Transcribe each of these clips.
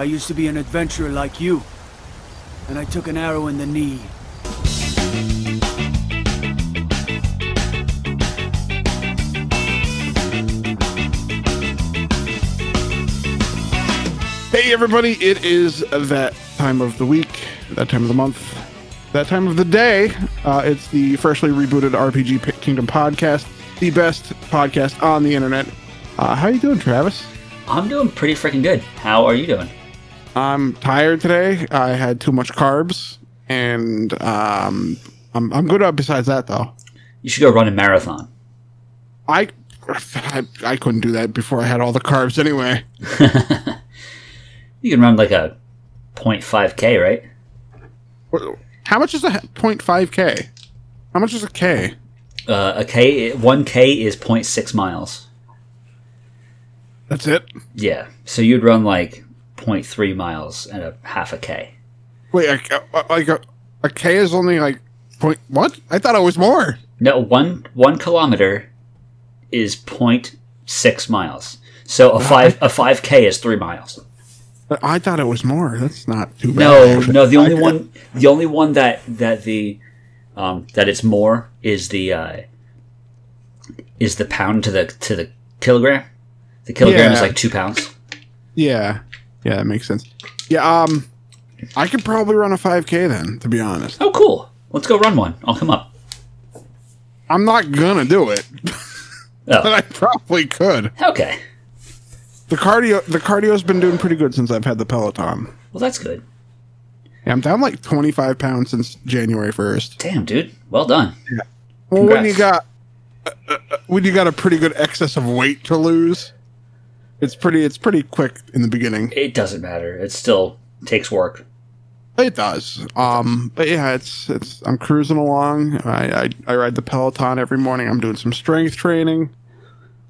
I used to be an adventurer like you. And I took an arrow in the knee. Hey, everybody, it is that time of the week, that time of the month, that time of the day. Uh, it's the freshly rebooted RPG P- Kingdom podcast, the best podcast on the internet. Uh, how you doing, Travis? I'm doing pretty freaking good. How are you doing? I'm tired today. I had too much carbs, and um, I'm, I'm good up besides that, though. You should go run a marathon. I, I, I couldn't do that before I had all the carbs anyway. You can run like a 0.5k, right? How much is a 0.5K? How much is a K? Uh, a k, one k is 0.6 miles. That's it? Yeah, so you'd run like 0.3 miles and a half a k. Wait, like a, a K is only like point what? I thought it was more. No, one one kilometer is 0.6 miles. So a five a 5k is three miles. I thought it was more. That's not too bad. No, actually. no. The only one, the only one that that the um, that it's more is the uh, is the pound to the to the kilogram. The kilogram is like two pounds. Yeah, yeah, that makes sense. Yeah, um, I could probably run a 5K then. To be honest, Oh, cool. Let's go run one. I'll come up. I'm not gonna do it, but Oh, I probably could. okay. The cardio, the cardio's been doing pretty good since I've had the Peloton. Well, that's good. Yeah, I'm down like 25 pounds since January 1st. Damn, dude. Well done. Well, when you got uh, uh, when you got a pretty good excess of weight to lose, it's pretty it's pretty quick in the beginning. It doesn't matter. It still takes work. It does. Um, but yeah, it's it's I'm cruising along. I, I I ride the Peloton every morning. I'm doing some strength training,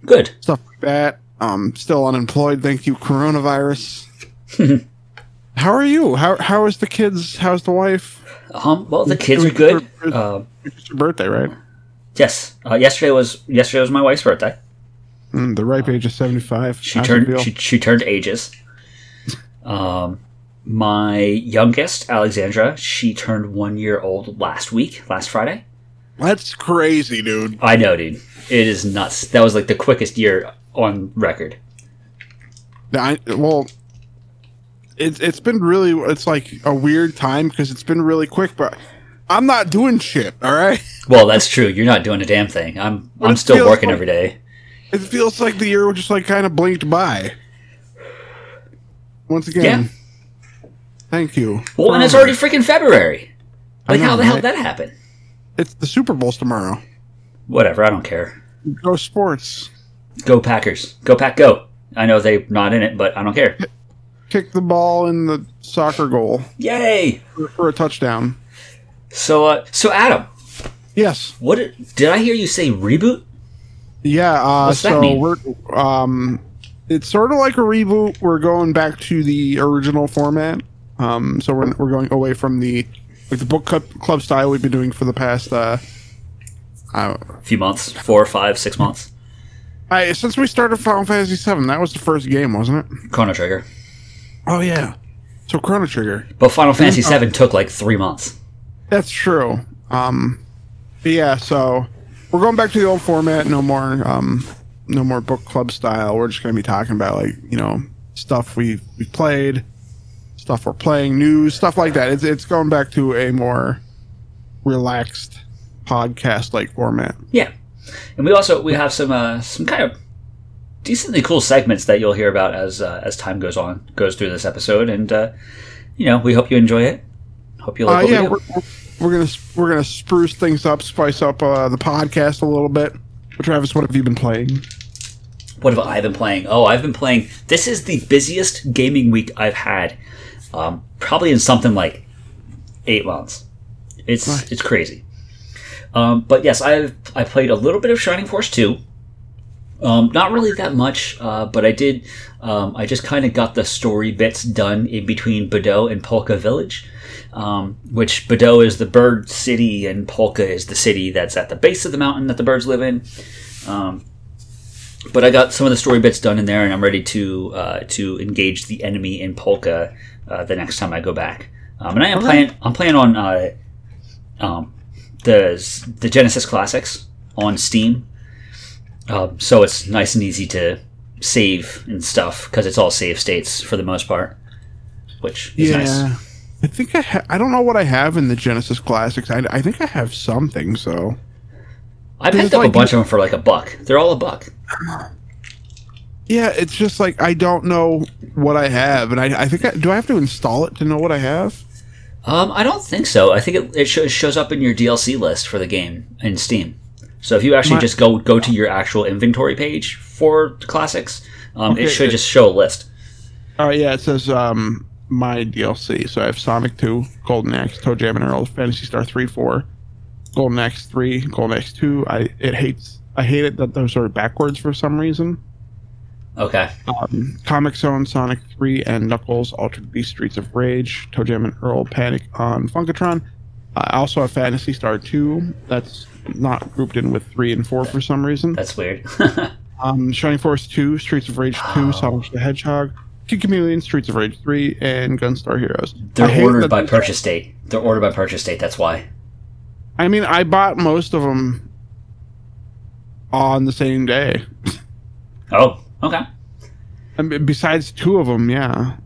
Good. stuff like that. Um, still unemployed. Thank you, coronavirus. how are you? How how is the kids? How's the wife? Um. Well, the kids are good. Uh, It's your birthday, right? yes. Uh, yesterday was yesterday was my wife's birthday. Mm, the ripe age of seventy five. She turned she, she turned ages. Um, my youngest, Alexandra, she turned one year old last week, last Friday. That's crazy, dude. I know, dude. It is nuts. That was like the quickest year on record. I, well, it's it's been really it's like a weird time because it's been really quick, but I'm not doing shit. All right, Well, that's true. You're not doing a damn thing. I'm But I'm still working like- every day. It feels like the year just like kind of blinked by. Once again, thank you. Well, and it's already freaking February. Like, know, how the hell right? did that happen? It's the Super Bowl's tomorrow. Whatever. I don't care. Go sports. Go Packers. Go Pack. Go. I know they're not in it, but I don't care. Kick the ball in the soccer goal Yay! for, for a touchdown. So, uh, so Adam, Yes. what did, did I hear you say? Reboot? Yeah. Uh, so we're um, it's sort of like a reboot. We're going back to the original format. Um, so we're we're going away from the like the book club, club style we've been doing for the past. Uh, uh, A few months, four, five, six months. I since we started Final Fantasy VII, that was the first game, wasn't it? Chrono Trigger. Oh yeah. So Chrono Trigger. But Final Fantasy VII took like three months. That's true. Um, but yeah, so we're going back to the old format. No more, um, no more book club style. We're just going to be talking about like you know stuff we we played, stuff we're playing, news, stuff like that. It's it's going back to a more relaxed podcast like format. Yeah, and we also we have some uh, some kind of decently cool segments that you'll hear about as uh, as time goes on goes through this episode, and uh, you know we hope you enjoy it. Hope you Uh, like what yeah, we do. we're, we're, we're gonna we're gonna spruce things up, spice up uh, the podcast a little bit. But Travis, what have you been playing? What have I been playing? Oh, I've been playing. This is the busiest gaming week I've had, um, probably in something like eight months. It's Nice. it's crazy. Um, but yes, I've I played a little bit of Shining Force two. Um, not really that much, uh, but I did. Um, I just kind of got the story bits done in between Bordeaux and Polca Village, um, which Bordeaux is the bird city and Polca is the city that's at the base of the mountain that the birds live in. Um, but I got some of the story bits done in there, and I'm ready to uh, to engage the enemy in Polca uh, the next time I go back. Um, and I am Okay. playing. I'm playing on uh, um, the the Genesis Classics on Steam, um, so it's nice and easy to save and stuff because it's all save states for the most part, which is yeah. nice. I think I ha- I don't know what I have in the Genesis Classics. I, I think I have something. So I picked up a like- bunch of them for like a buck. They're all a buck. yeah, it's just like I don't know what I have, and I I think I, do I have to install it to know what I have? Um, I don't think so. I think it, it sho- shows up in your DLC list for the game in Steam. So if you actually My- just go go to your actual inventory page for the classics, um, Okay, it should it- just show a list. Oh yeah, it says um my DLC. So I have Sonic Two, Golden Axe, ToeJam and Earl, Phantasy Star Three, Four, Golden Axe Three, Golden Axe Two. I it hates I hate it that those are backwards for some reason. Okay. Um, Comix Zone, Sonic 3, and Knuckles, Altered Beast, Streets of Rage, ToeJam and Earl, Panic on Funkotron. I also have Phantasy Star 2. That's not grouped in with 3 and 4 for some reason. That's weird. Um, Shining Force 2, Streets of Rage 2, Sonic the Hedgehog, Kid Chameleon, Streets of Rage 3, and Gunstar Heroes. They're ordered by purchase date. They're ordered by purchase date. That's why. I mean, I bought most of them on the same day. Oh, okay. I mean, besides two of them, yeah.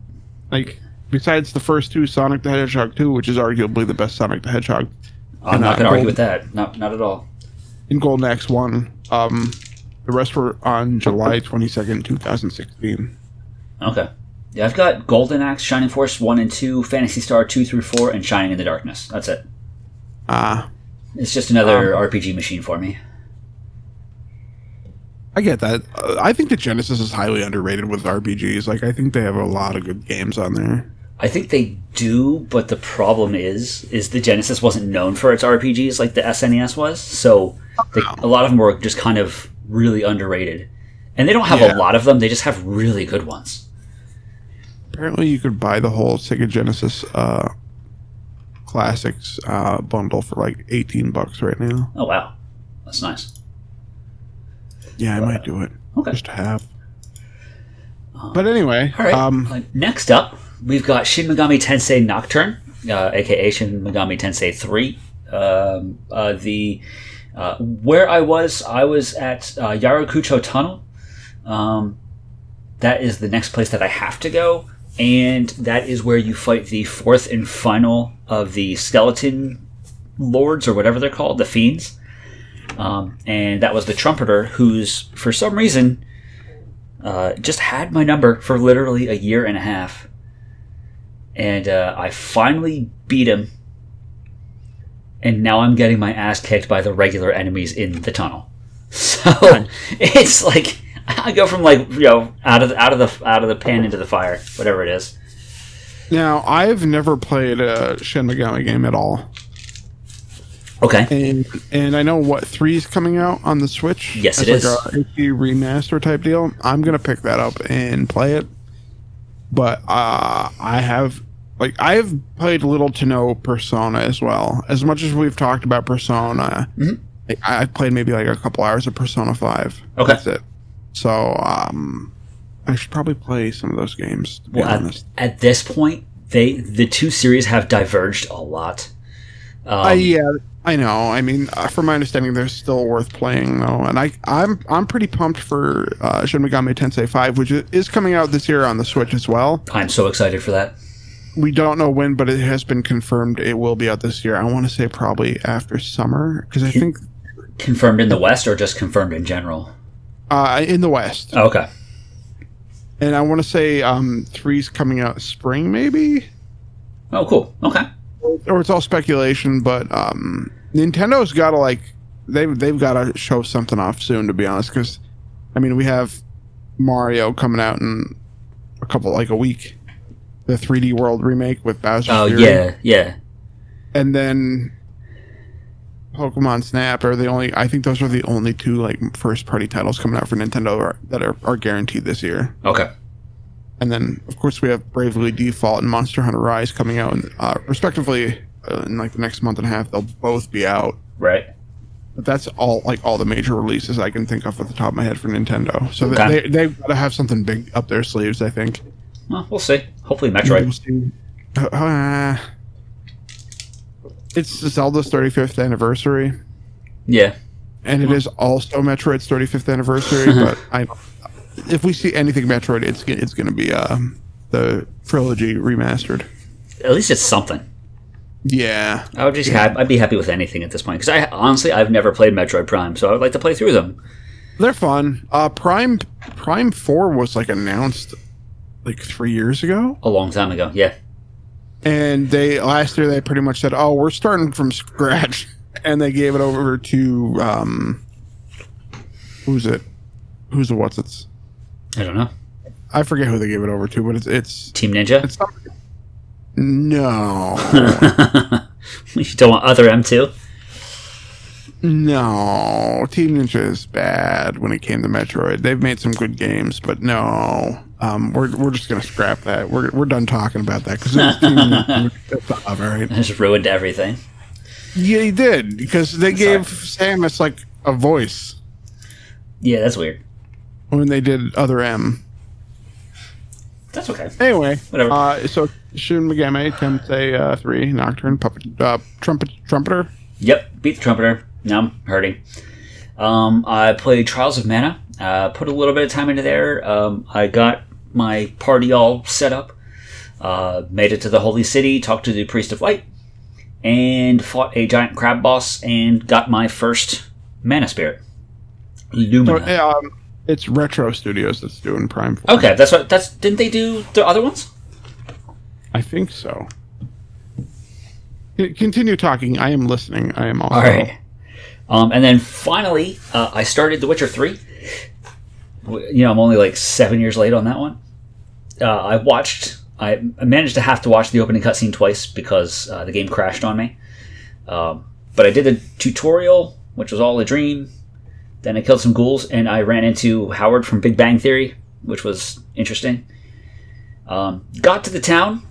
Like, besides the first two, Sonic the Hedgehog 2, which is arguably the best Sonic the Hedgehog, I'm not uh, going to argue with that. Not not at all. in Golden Axe 1. Um, the rest were on July 22nd, 2016. Okay. Yeah, I've got Golden Axe, Shining Force one and two, Phantasy Star two through four, and Shining in the Darkness. That's it. Ah, It's just another Um, RPG machine for me. I get that. Uh, I think the Genesis is highly underrated with RPGs. Like, I think they have a lot of good games on there. I think they do, but the problem is, is the Genesis wasn't known for its RPGs like the SNES was. So they, a lot of them were just kind of really underrated, and they don't have Yeah. a lot of them. They just have really good ones. Apparently, you could buy the whole Sega Genesis uh, Classics uh, bundle for like 18 bucks right now. Oh wow, that's nice. Yeah, I might do it. Okay. Just to have. But anyway, All right. um, uh, next up, we've got Shin Megami Tensei Nocturne, uh, aka Shin Megami Tensei Three. Um, uh, the uh, where I was, I was at uh, Yurakucho Tunnel. Um, that is the next place that I have to go, and that is where you fight the fourth and final of the skeleton lords, or whatever they're called, the fiends. Um, and that was the trumpeter, who's for some reason uh, just had my number for literally a year and a half. And uh, I finally beat him. And now I'm getting my ass kicked by the regular enemies in the tunnel. So it's like I go from like you know out of the, out of the out of the pan into the fire, whatever it is. now I've never played a Shin Megami game at all. Okay. And and I know what three's coming out on the Switch. Yes, it like is. a remaster type deal. I'm gonna pick that up and play it. But uh, I have like I have played little to no Persona as well. As much as we've talked about Persona, Mhm. I I've played maybe like a couple hours of Persona Five. Okay. That's it. So um, I should probably play some of those games. Well, at, at this point, they the two series have diverged a lot. Um, Uh, yeah, I know. I mean, uh, from my understanding, they're still worth playing though, and I, I'm, I'm pretty pumped for uh, Shin Megami Tensei Five, which is coming out this year on the Switch as well. I'm so excited for that. We don't know when, but it has been confirmed it will be out this year. I want to say probably after summer, because I think Confirmed in the West or just confirmed in general? Uh, in the West, Oh, okay. and I want to say um, three's coming out spring, maybe, Oh, cool. Okay. or it's all speculation. But um, Nintendo's got to like they've they've got to show something off soon, to be honest. Because I mean, we have Mario coming out in a couple like a week, the 3D World remake with Bowser's Oh, Fury, yeah, yeah. and then Pokemon Snap are the only. I think those are the only two like first party titles coming out for Nintendo are, that are, are guaranteed this year. Okay. And then, of course, we have Bravely Default and Monster Hunter Rise coming out, uh, respectively, uh, in like the next month and a half. They'll both be out. Right. But that's all like all the major releases I can think of at the top of my head for Nintendo. So Okay. they they've got to have something big up their sleeves. I think. Well, we'll see. Hopefully, We'll Metroid. see. Uh, it's Zelda's 35th anniversary, Yeah. and it is also Metroid's 35th anniversary. but I, if we see anything Metroid, it's it's going to be uh, the trilogy remastered. At least it's something. Yeah, I would just have. I'd be happy with anything at this point because I honestly I've never played Metroid Prime, so I would like to play through them. they're fun. Uh, Prime Prime Four was like announced like three years ago, A long time ago. Yeah. And they last year they pretty much said, "Oh, we're starting from scratch," and they gave it over to um, who's it? Who's the what's it's? I don't know. I forget who they gave it over to, but it's it's Team Ninja. it's no, you don't want other M2. No. Team Ninja is bad when it came to Metroid. They've made some good games, but no. Um, we're, we're just gonna scrap that. We're, we're done talking about that because all right. Just ruined everything. Yeah, he did because they gave Samus like a voice Yeah, that's weird. when they did Other M. That's okay. Anyway, Whatever. Uh, so Shin Megami Tensei uh, three Nocturne puppet uh, trumpet trumpeter. Yep, beat the trumpeter. I'm hurting. Um, I played Trials of Mana. Uh, put a little bit of time into there. Um, I got my party all set up. Uh, made it to the Holy City. Talked to the Priest of Light, and fought a giant crab boss. And got my first Mana Spirit, Lumina. So, um, it's Retro Studios that's doing Prime. 4. Okay, that's what. That's didn't they do the other ones? I think so. Continue talking. I am listening. I am also. All right. Um, and then finally, uh, I started The Witcher 3. You know, I'm only like seven years late on that one. Uh, I watched, I managed to have to watch the opening cutscene twice because uh, the game crashed on me. Um, but I did the tutorial, which was all a dream. Then I killed some ghouls, and I ran into Howard from Big Bang Theory, which was interesting. Um, got to the town,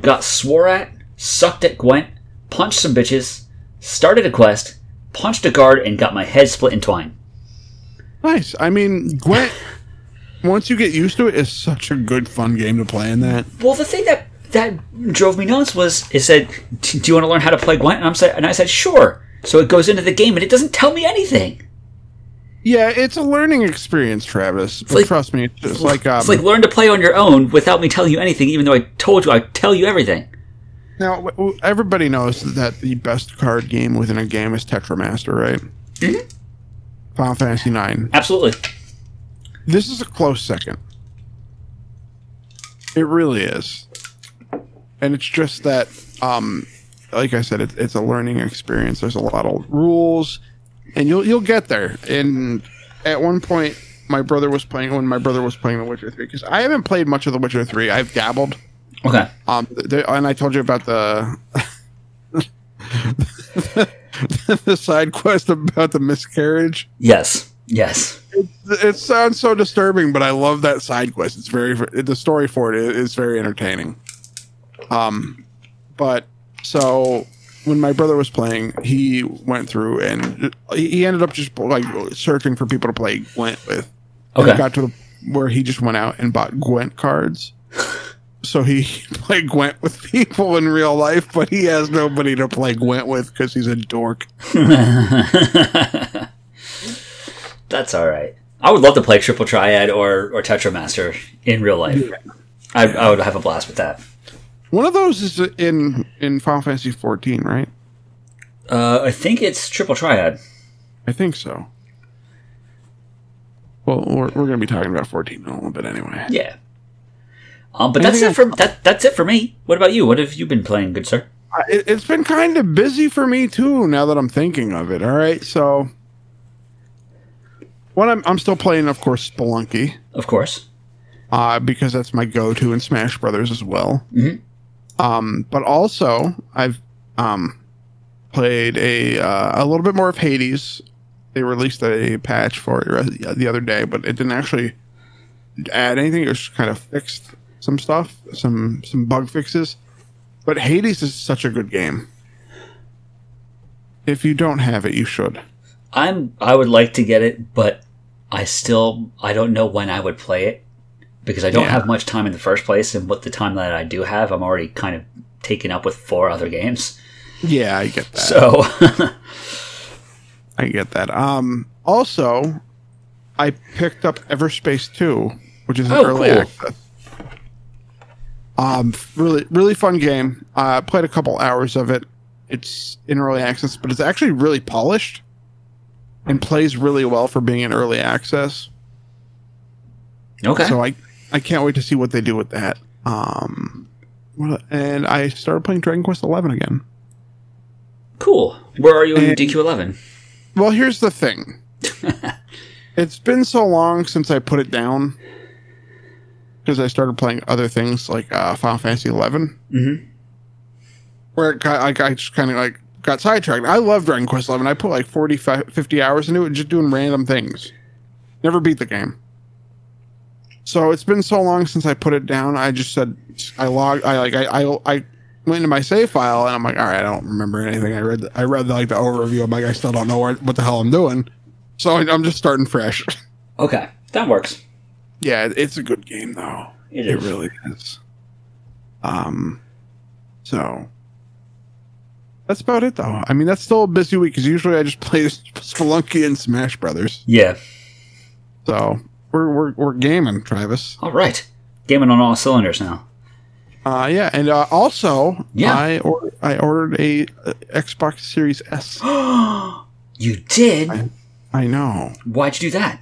got swore at, sucked at Gwent, punched some bitches, started a quest, punched a guard, and got my head split in twine. Nice. I mean, Gwent. once you get used to it, it's such a good, fun game to play in that. Well, the thing that that drove me nuts was it said, "Do you want to learn how to play Gwent?" And I'm sa- and I said, "Sure." So it goes into the game and it doesn't tell me anything. Yeah, it's a learning experience, Travis. Like- trust me, it's just like um, It's like learn to play on your own without me telling you anything, even though I told you I tell you everything. Now everybody knows that the best card game within a game is Tetramaster, right? Mm-hmm. Final Fantasy Nine. Absolutely. This is a close second. It really is, and it's just that, um, like I said, it, it's a learning experience. There's a lot of rules, and you'll you'll get there. And at one point, my brother was playing when my brother was playing The Witcher Three because I haven't played much of The Witcher Three. I've dabbled. Okay. Um, and I told you about the the side quest about the miscarriage. Yes. Yes. It sounds so disturbing, but I love that side quest. It's very the story for it is very entertaining. Um, but so when my brother was playing, he went through and he ended up just like searching for people to play Gwent with. Okay. it got to the where he just went out and bought Gwent cards. So he played Gwent with people in real life, but he has nobody to play Gwent with because he's a dork. That's all right. I would love to play Triple Triad or or Tetramaster in real life. I, I would have a blast with that. One of those is in in Final Fantasy 14, right? Uh, I think it's Triple Triad. I think so. Well, we're, we're going to be talking about 14 in a little bit anyway. Yeah. Um, but that's it for that. That's it for me. What about you? What have you been playing, good sir? Uh, It, it's been kind of busy for me too. Now that I'm thinking of it. All right, so what I'm I'm still playing, of course, Spelunky, Of course. uh, because that's my go-to in Smash Brothers as well. Mhm. Um, but also I've um played a uh, a little bit more of Hades. They released a patch for it the other day, but it didn't actually add anything. It just kind of fixed some stuff, some some bug fixes. But Hades is such a good game. If you don't have it, you should. I'm I would like to get it, but I still I don't know when I would play it because I don't Yeah. have much time in the first place, and with the time that I do have, I'm already kind of taken up with four other games. Yeah, I get that. So I get that. Um, also, I picked up Everspace 2, which is an Oh, early cool. access. Um, really, really fun game. I uh, played a couple hours of it. It's in early access, but it's actually really polished and plays really well for being in early access. okay, So I, I can't wait to see what they do with that. Um, and I started playing Dragon Quest Eleven again. cool. Where are you in DQ11? Well, here's the thing. it's been so long since I put it down because I started playing other things like uh, Final Fantasy Eleven, mm-hmm. where it got, like I just kind of like got sidetracked. I love Dragon Quest Eleven. I put like 40, 50 hours into it, just doing random things. Never beat the game. So it's been so long since I put it down. I just said I logged. I like I I, I went into my save file and I'm like, all right, I don't remember anything. I read I read like the overview. I'm like, I still don't know what, what the hell I'm doing. So I'm just starting fresh. Okay, that works. Yeah, it's a good game though. It really is. Um, so that's about it though. I mean, that's still a busy week because usually I just play Spelunky and Smash Brothers. Yeah. So we're we're we're gaming, Travis. All right. Gaming on all cylinders now. Uh, yeah, and uh, also, Yeah. I or- I ordered a, uh Xbox Series S. you did? I- I know Why'd you do that?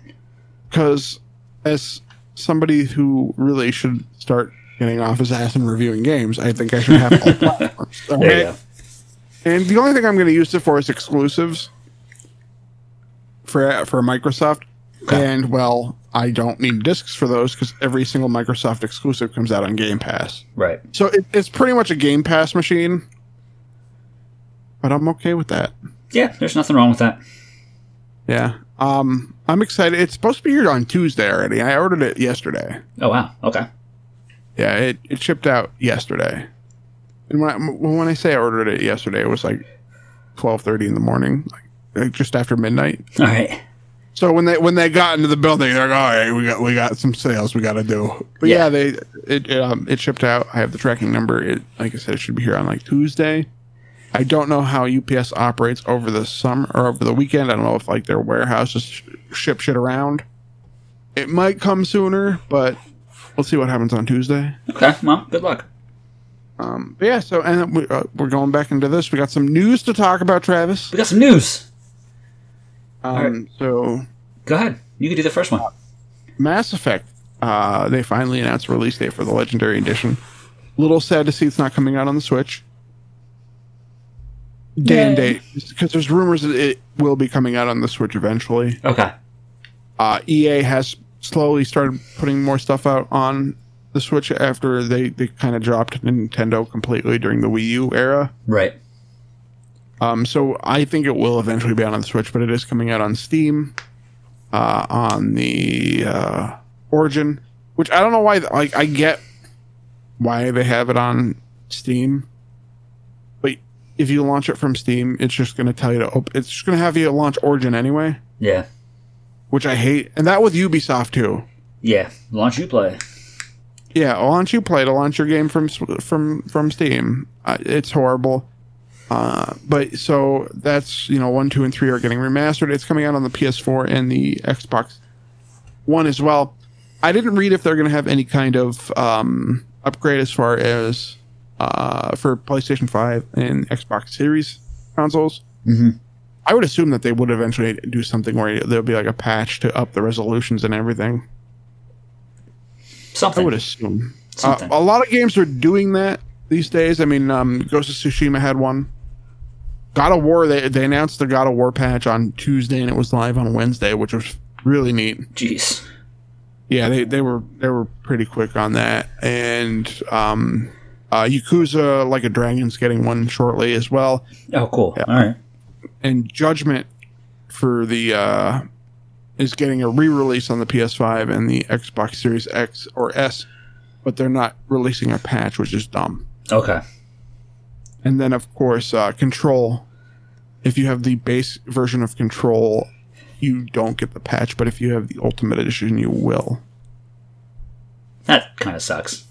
because as somebody who really should start getting off his ass and reviewing games, I think I should have all platforms. Okay? go. And the only thing I'm going to use it for is exclusives for for Microsoft. Okay. And well, I don't need discs for those because every single Microsoft exclusive comes out on Game Pass. Right. So it, it's pretty much a Game Pass machine. But I'm okay with that. Yeah, there's nothing wrong with that. Yeah. Um, I'm excited. It's supposed to be here on Tuesday already. I ordered it yesterday. Oh wow. Okay. Yeah, it, it shipped out yesterday. And when I, when I say I ordered it yesterday, it was like 12:30 in the morning, like, like just after midnight. All right. So when they when they got into the building, they're like, "All right, we got we got some sales we got to do." But yeah, Yeah. they it it, um, it shipped out. I have the tracking number. It like I said, it should be here on like Tuesday. I don't know how UPS operates over the summer or over the weekend. I don't know if like their warehouses sh- ship shit around. It might come sooner, but we'll see what happens on Tuesday. Okay. Well, good luck. Um, but yeah, so and we, uh, we're going back into this. We got some news to talk about, Travis. We got some news. Um, right. So Go ahead. You can do the first one. Mass Effect, uh, they finally announced a release date for the Legendary Edition. Little sad to see it's not coming out on the Switch. Day and Yay. date, because there's rumors that it will be coming out on the Switch eventually. Okay. Uh, EA has slowly started putting more stuff out on the Switch after they, they kind of dropped Nintendo completely during the Wii U era. Right. Um, so I think it will eventually be out on the Switch, but it is coming out on Steam, uh, on the uh, Origin, which I don't know why. Like I get why they have it on Steam, but if you launch it from Steam, it's just going to tell you to. Op- it's just going to have you launch Origin anyway, Yeah. which I hate, and that with Ubisoft too. Yeah. Launch Uplay. Yeah, launch Uplay to launch your game from from from Steam. Uh, it's horrible. Uh, but so that's you know one, two, and three are getting remastered. It's coming out on the PS4 and the Xbox One as well. I didn't read if they're going to have any kind of um, upgrade as far as uh, for PlayStation Five and Xbox Series consoles. Mhm. I would assume that they would eventually do something where there'll be like a patch to up the resolutions and everything. Something. I would assume. Uh, Something. a lot of games are doing that these days. I mean, um, Ghost of Tsushima had one. God of War, they, they announced the God of War patch on Tuesday and it was live on Wednesday, which was really neat. Jeez. Yeah, they, they were they were pretty quick on that. And um, uh, Yakuza Like a Dragon's getting one shortly as well. Oh, cool. All right. And Judgment for the uh, is getting a re-release on the PS5 and the Xbox Series X or S, but they're not releasing a patch, which is dumb. Okay. And then, of course, uh, Control if you have the base version of Control, you don't get the patch, but if you have the Ultimate Edition, you will. That kind of sucks.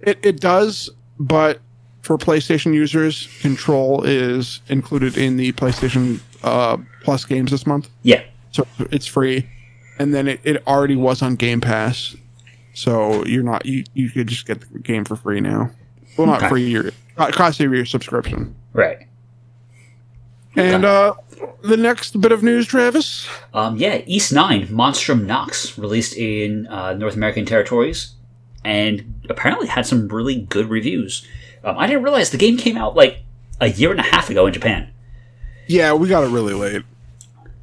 It it does, but for PlayStation users, Control is included in the PlayStation uh, Plus games this month, Yeah. so it's free. And then it, it already was on Game Pass, so you're not you you could just get the game for free now. Well, not Okay. free, your uh, cost of your subscription. Right. And uh, the next bit of news, Travis. Um, yeah, Ys IX, Monstrum Nox, released in uh, North American territories, and apparently had some really good reviews. Um, I didn't realize the game came out like a year and a half ago in Japan. Yeah, we got it really late,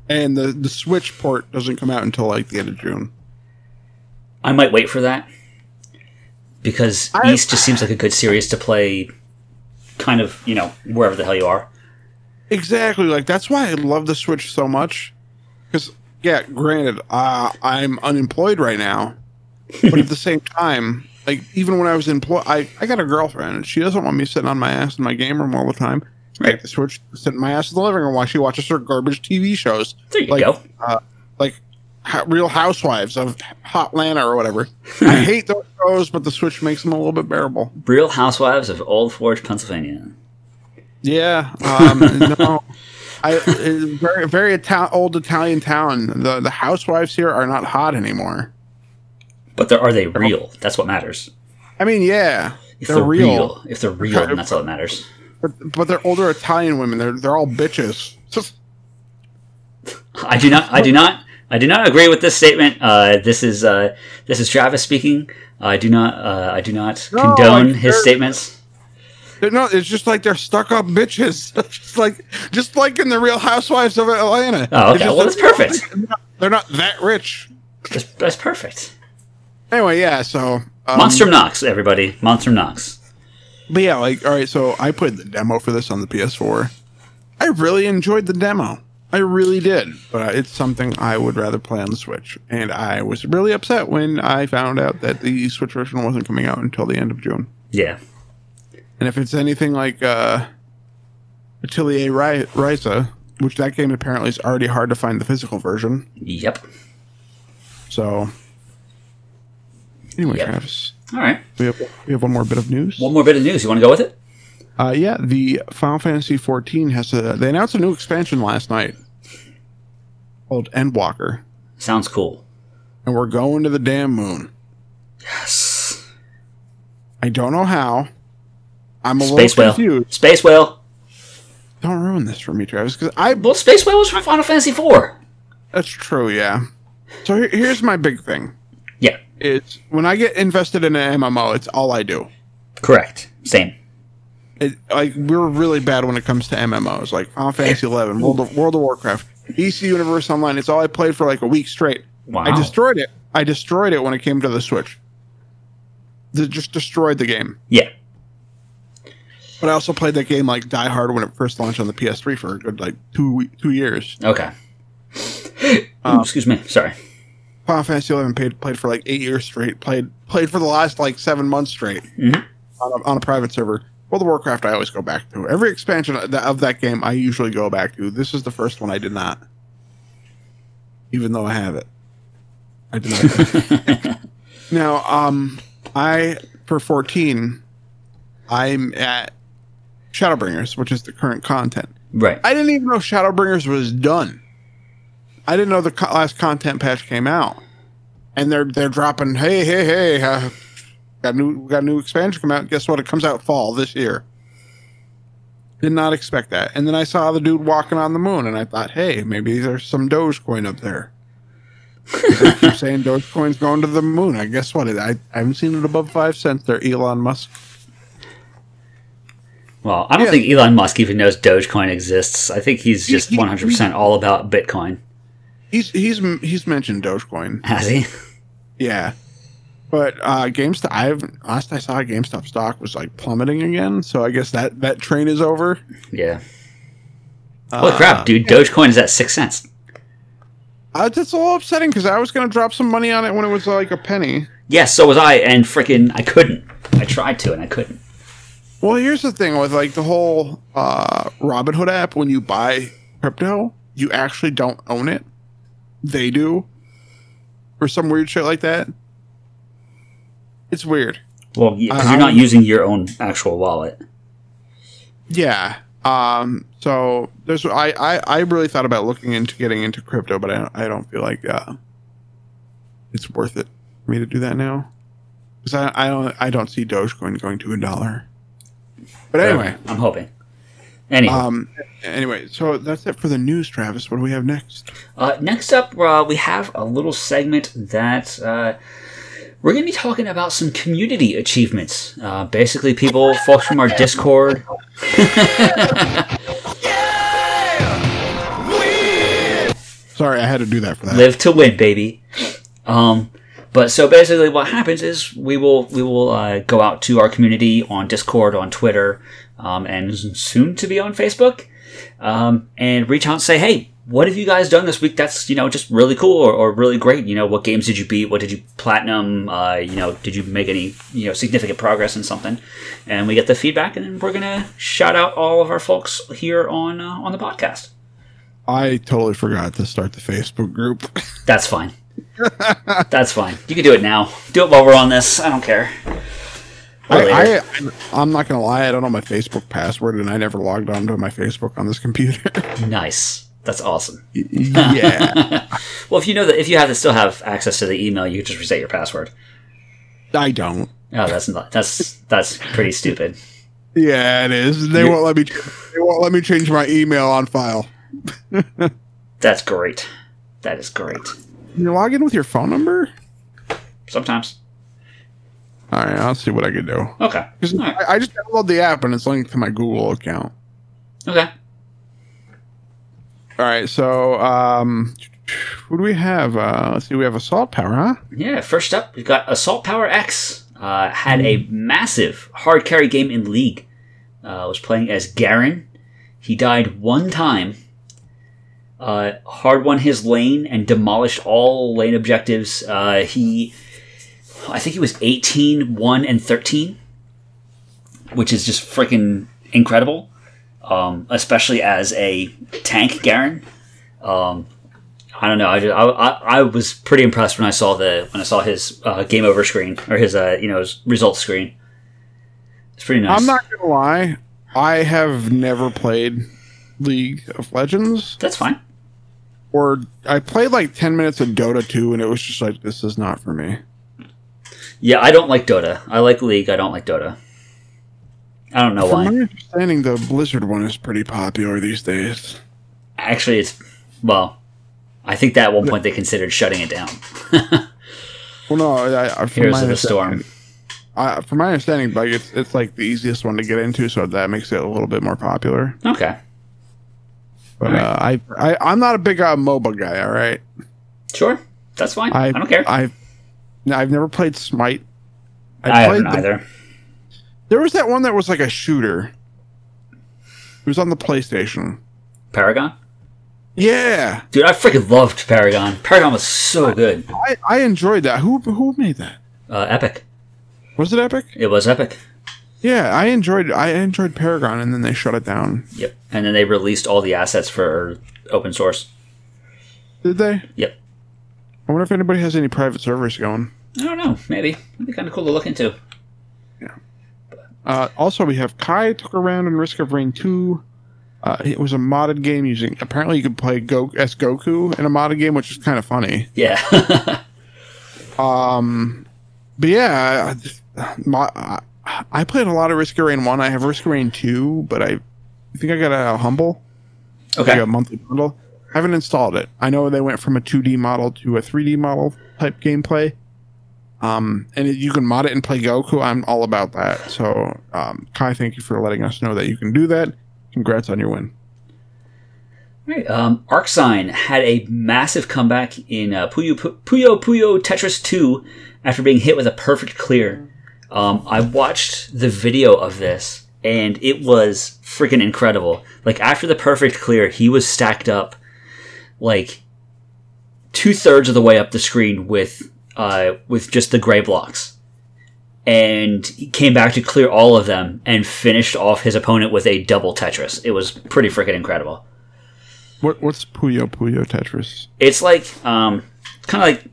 and the the Switch port doesn't come out until like the end of June. I might wait for that because I- Ys just seems like a good series to play, kind of you know wherever the hell you are. Exactly, like that's why I love the Switch so much. Because yeah, granted, uh, I'm unemployed right now, but at the same time, like even when I was employed, I I got a girlfriend, and she doesn't want me sitting on my ass in my game room all the time. Right. Take the Switch, sit my ass in the living room while she watches her garbage TV shows. There you like, go. Uh, like Ho- Real Housewives of Hotlanta or whatever. I hate those shows, but the Switch makes them a little bit bearable. Real Housewives of Old Forge, Pennsylvania. Yeah, um, no, I very very Ital- old Italian town. The the housewives here are not hot anymore. But are they real? That's what matters. I mean, yeah, If they're, they're, real, real. if they're real, then that's all that matters. but but they're older Italian women. They're they're all bitches. I do not. I do not. I do not agree with this statement. Uh, this is uh, this is Travis speaking. I do not. Uh, I do not No, condone like, his statements. They're. It's just like they're stuck up bitches. just like just like in the Real Housewives of Atlanta. Oh, okay. Just Well, that's perfect. They're not, they're not that rich. That's, that's perfect. Anyway, yeah. So um, Monstrum Nox, everybody. Monstrum Nox. But yeah, like, all right, so I played the demo for this on the PS4. I really enjoyed the demo. I really did. But it's something I would rather play on the Switch. And I was really upset when I found out that the Switch version wasn't coming out until the end of June. Yeah. And if it's anything like uh, Atelier Ry- Ryza, which that game apparently is already hard to find the physical version. Yep. So, anyway, Yep. Travis, All right. we have, we have one more bit of news. One more bit of news. You want to go with it? Uh, yeah, the Final Fantasy 14 has a. They announced a new expansion last night called Endwalker, Sounds cool. and we're going to the damn moon. Yes. I don't know how. I'm a Space little whale. confused. Space whale. Don't ruin this for me, Travis, because I. Well, Space whale was from Final Fantasy IV. That's true, yeah. So here, here's my big thing. It's when I get invested in an MMO, it's all I do. Correct. Same. It, like we're really bad when it comes to MMOs, like Final Fantasy 11, World of, World of Warcraft, DC Universe Online. It's all I played for like a week straight. Wow. I destroyed it. I destroyed it when it came to the Switch. The, just destroyed the game. Yeah. But I also played that game like Die Hard when it first launched on the PS3 for a good like two two years. Okay. Um, excuse me. Sorry. Final Fantasy 11 played played for like eight years straight. Played played for the last like seven months straight Mhm. on, a, on a private server. World of Warcraft, I always go back to. Every expansion of that, of that game, I usually go back to. This is the first one I did not, even though I have it. I did not. now, um, I for 14, I'm at Shadowbringers, which is the current content. Right. I didn't even know Shadowbringers was done. I didn't know the co- last content patch came out, and they're they're dropping. Hey, hey, hey! Uh, got new got a new expansion come out. Guess what? It comes out fall this year. Did not expect that. And then I saw the dude walking on the moon, and I thought, hey, maybe there's some Dogecoin up there. they keep saying Dogecoin's going to the moon. I guess what? I, I haven't seen it above five cents there, Elon Musk. Well, I don't Yeah. think Elon Musk even knows Dogecoin exists. I think he's just 100% all about Bitcoin. He's he's he's mentioned Dogecoin. Has he? Yeah. But uh GameStop I haven't last I saw GameStop stock was like plummeting again, so I guess that that train is over. Yeah. Holy Uh, crap, dude. Dogecoin is at 6 cents. Uh, that's a little upsetting because I was gonna drop some money on it when it was like a penny. Yes, so was I, and freaking, I couldn't. I tried to, and I couldn't. Well, here's the thing with like the whole uh Robinhood app when you buy crypto, you actually don't own it. They do. Or some weird shit like that. It's weird. Well, because I- you're not I'm- using your own actual wallet. Yeah. Um. So there's I I, I really thought about looking into getting into crypto, but I don't, I don't feel like uh, it's worth it for me to do that now because I I don't I don't see Dogecoin going to a dollar. But anyway, I'm hoping. Anyway, um. Anyway, so that's it for the news, Travis. What do we have next? uh, next up, uh, we have a little segment that uh, we're going to be talking about some community achievements. Uh, basically, people, folks from our Discord. Sorry, I had to do that for that. live to win, baby. Um, but so basically, what happens is we will we will uh, go out to our community on Discord, on Twitter, um, and soon to be on Facebook, um, and reach out and say, hey. What have you guys done this week? That's you know just really cool or, or really great. You know what games did you beat? What did you platinum? Uh, you know did you make any you know significant progress in something? And we get the feedback, and then we're gonna shout out all of our folks here on uh, on the podcast. I totally forgot to start the Facebook group. That's fine. That's fine. You can do it now. Do it while we're on this. I don't care. I, I I'm not gonna lie, I don't know my Facebook password, and I never logged onto my Facebook on this computer. nice. That's awesome. yeah, Well, if you know that, if you have to still have access to the email, you can just reset your password. I don't. Oh, that's not. That's that's pretty stupid. Yeah, it is. They You- won't let me. They won't let me change my email on file. That's great. That is great. You log in with your phone number. Sometimes. All right, I'll see what I can do. Okay. right. I, I just download the app and it's linked to my Google account. Okay. All right, so um, who do we have? Uh, let's see, we have Assault Power, huh? Yeah. First up, we've got Assault Power X. Uh, had a massive hard carry game in League. Uh, was playing as Garen. He died one time. Uh, hard won his lane and demolished all lane objectives. Uh, he, I think he was 18, 1, and 13, which is just freaking incredible. Um, especially as a tank Garen. Um, I don't know. I, just, I, I, I was pretty impressed when I saw the when I saw his uh, game over screen or his uh, you know his results screen. It's pretty nice. I'm not gonna lie, I have never played League of Legends, That's fine. Or I played like ten minutes of Dota 2, and it was just like this is not for me. Yeah, I don't like Dota. I like League. I don't like Dota. I don't know why. From why. my understanding, the Blizzard one is pretty popular these days. Actually, it's well. I think that at one point they considered shutting it down. Well, no, I, I, from Heroes my of the Storm. I, from my understanding, like it's it's like the easiest one to get into, so that makes it a little bit more popular. Okay, But Alright. uh, I, I I'm not a big uh, MOBA guy. All right, sure, that's fine. I, I don't care. I've I've never played Smite. I, haven't played the- either. There was that one that was like a shooter. It was on the PlayStation. Paragon, Yeah, dude, I freaking loved Paragon. Paragon was so good. I, I enjoyed that. Who who made that? Uh, epic. Was it Epic? It was epic. Yeah, I enjoyed I enjoyed Paragon, and then they shut it down. Yep. And then they released all the assets for open source. Did they? Yep. I wonder if anybody has any private servers going. I don't know. Maybe it'd be kind of cool to look into. Yeah. Uh, also, we have Kai took around in Risk of Rain 2. Uh, it was a modded game using. Apparently, you could play Go as Goku in a modded game, which is kind of funny. Yeah. Um, but yeah, I, my, I, played a lot of Risk of Rain 1. I have Risk of Rain 2, but I, think I got a Humble, like okay. a monthly bundle. I haven't installed it. I know they went from a 2D model to a 3D model type gameplay. Um, and you can mod it and play Goku. I'm all about that. So, um, Kai, thank you for letting us know that you can do that. Congrats on your win. Right. Um, ArcSign had a massive comeback in uh, Puyo, Puyo Puyo Tetris 2 after being hit with a perfect clear. Um, I watched the video of this and it was freaking incredible. Like after the perfect clear, he was stacked up like two thirds of the way up the screen with uh, with just the gray blocks. And he came back to clear all of them and finished off his opponent with a double Tetris. It was pretty freaking incredible. What what's Puyo Puyo Tetris? It's like um, kind of like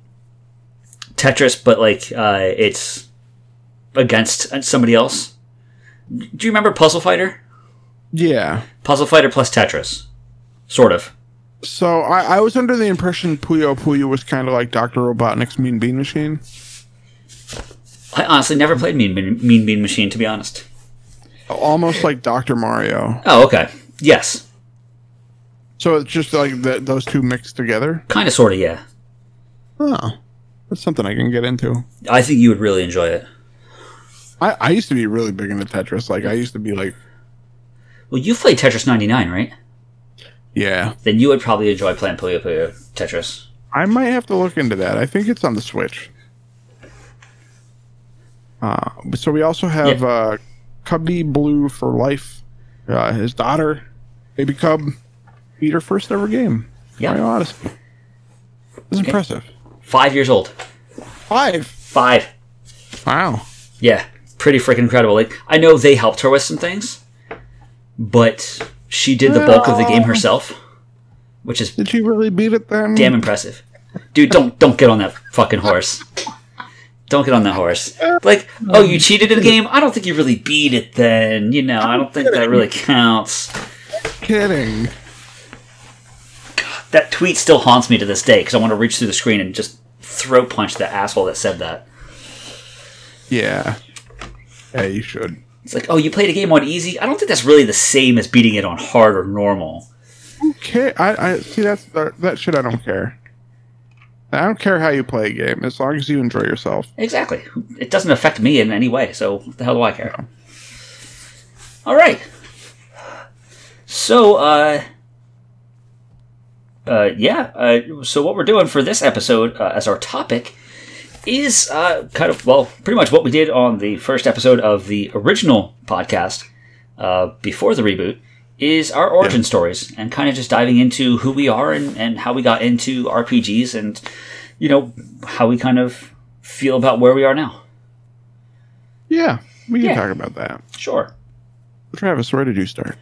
Tetris, but like uh, it's against somebody else. Do you remember Puzzle Fighter? Yeah. Puzzle Fighter plus Tetris, sort of. So I, I was under the impression Puyo Puyo was kind of like Doctor Robotnik's Mean Bean Machine. I honestly never played Mean Bean, mean Bean Machine, to be honest. Almost like Doctor Mario. Oh, okay. Yes, So it's just like the, those two mixed together. kind of, sort of, yeah. Oh, that's something I can get into. I think you would really enjoy it. I, I used to be really big into Tetris. Like I used to be like, Well, you played Tetris 99, right? yeah, Then you would probably enjoy playing Puyo Puyo Tetris. I might have to look into that. I think it's on the Switch. Uh, so we also have Yeah. uh, Cubby Blue for life. Uh, his daughter, baby cub, beat her first ever game. Yeah. Mario Odyssey. It's impressive. Five years old. Five. Five. Wow. Yeah, pretty freaking incredible. Like, I know they helped her with some things, but she did the bulk of the game herself, which is Did she really beat it then? damn impressive. Dude, don't don't get on that fucking horse. Don't get on that horse. Like, oh, you cheated in the game? I don't think you really beat it then. You know, I don't think that really counts. Kidding. God, That tweet still haunts me to this day because I want to reach through the screen and just throat punch the asshole that said that. Yeah. Yeah, you should. It's like, oh, you played a game on easy? I don't think that's really the same as beating it on hard or normal. Okay, I, I see that's that, that shit. I don't care. I don't care how you play a game as long as you enjoy yourself. Exactly. It doesn't affect me in any way, so what the hell do I care? All right. So, uh, uh, yeah. Uh, so what we're doing for this episode uh, as our topic is uh, kind of well, pretty much what we did on the first episode of the original podcast uh, before the reboot. Is our origin stories and kind of just diving into who we are and, and how we got into RPGs and you know how we kind of feel about where we are now. Yeah, we can Yeah. talk about that. Sure. Travis, where did you start?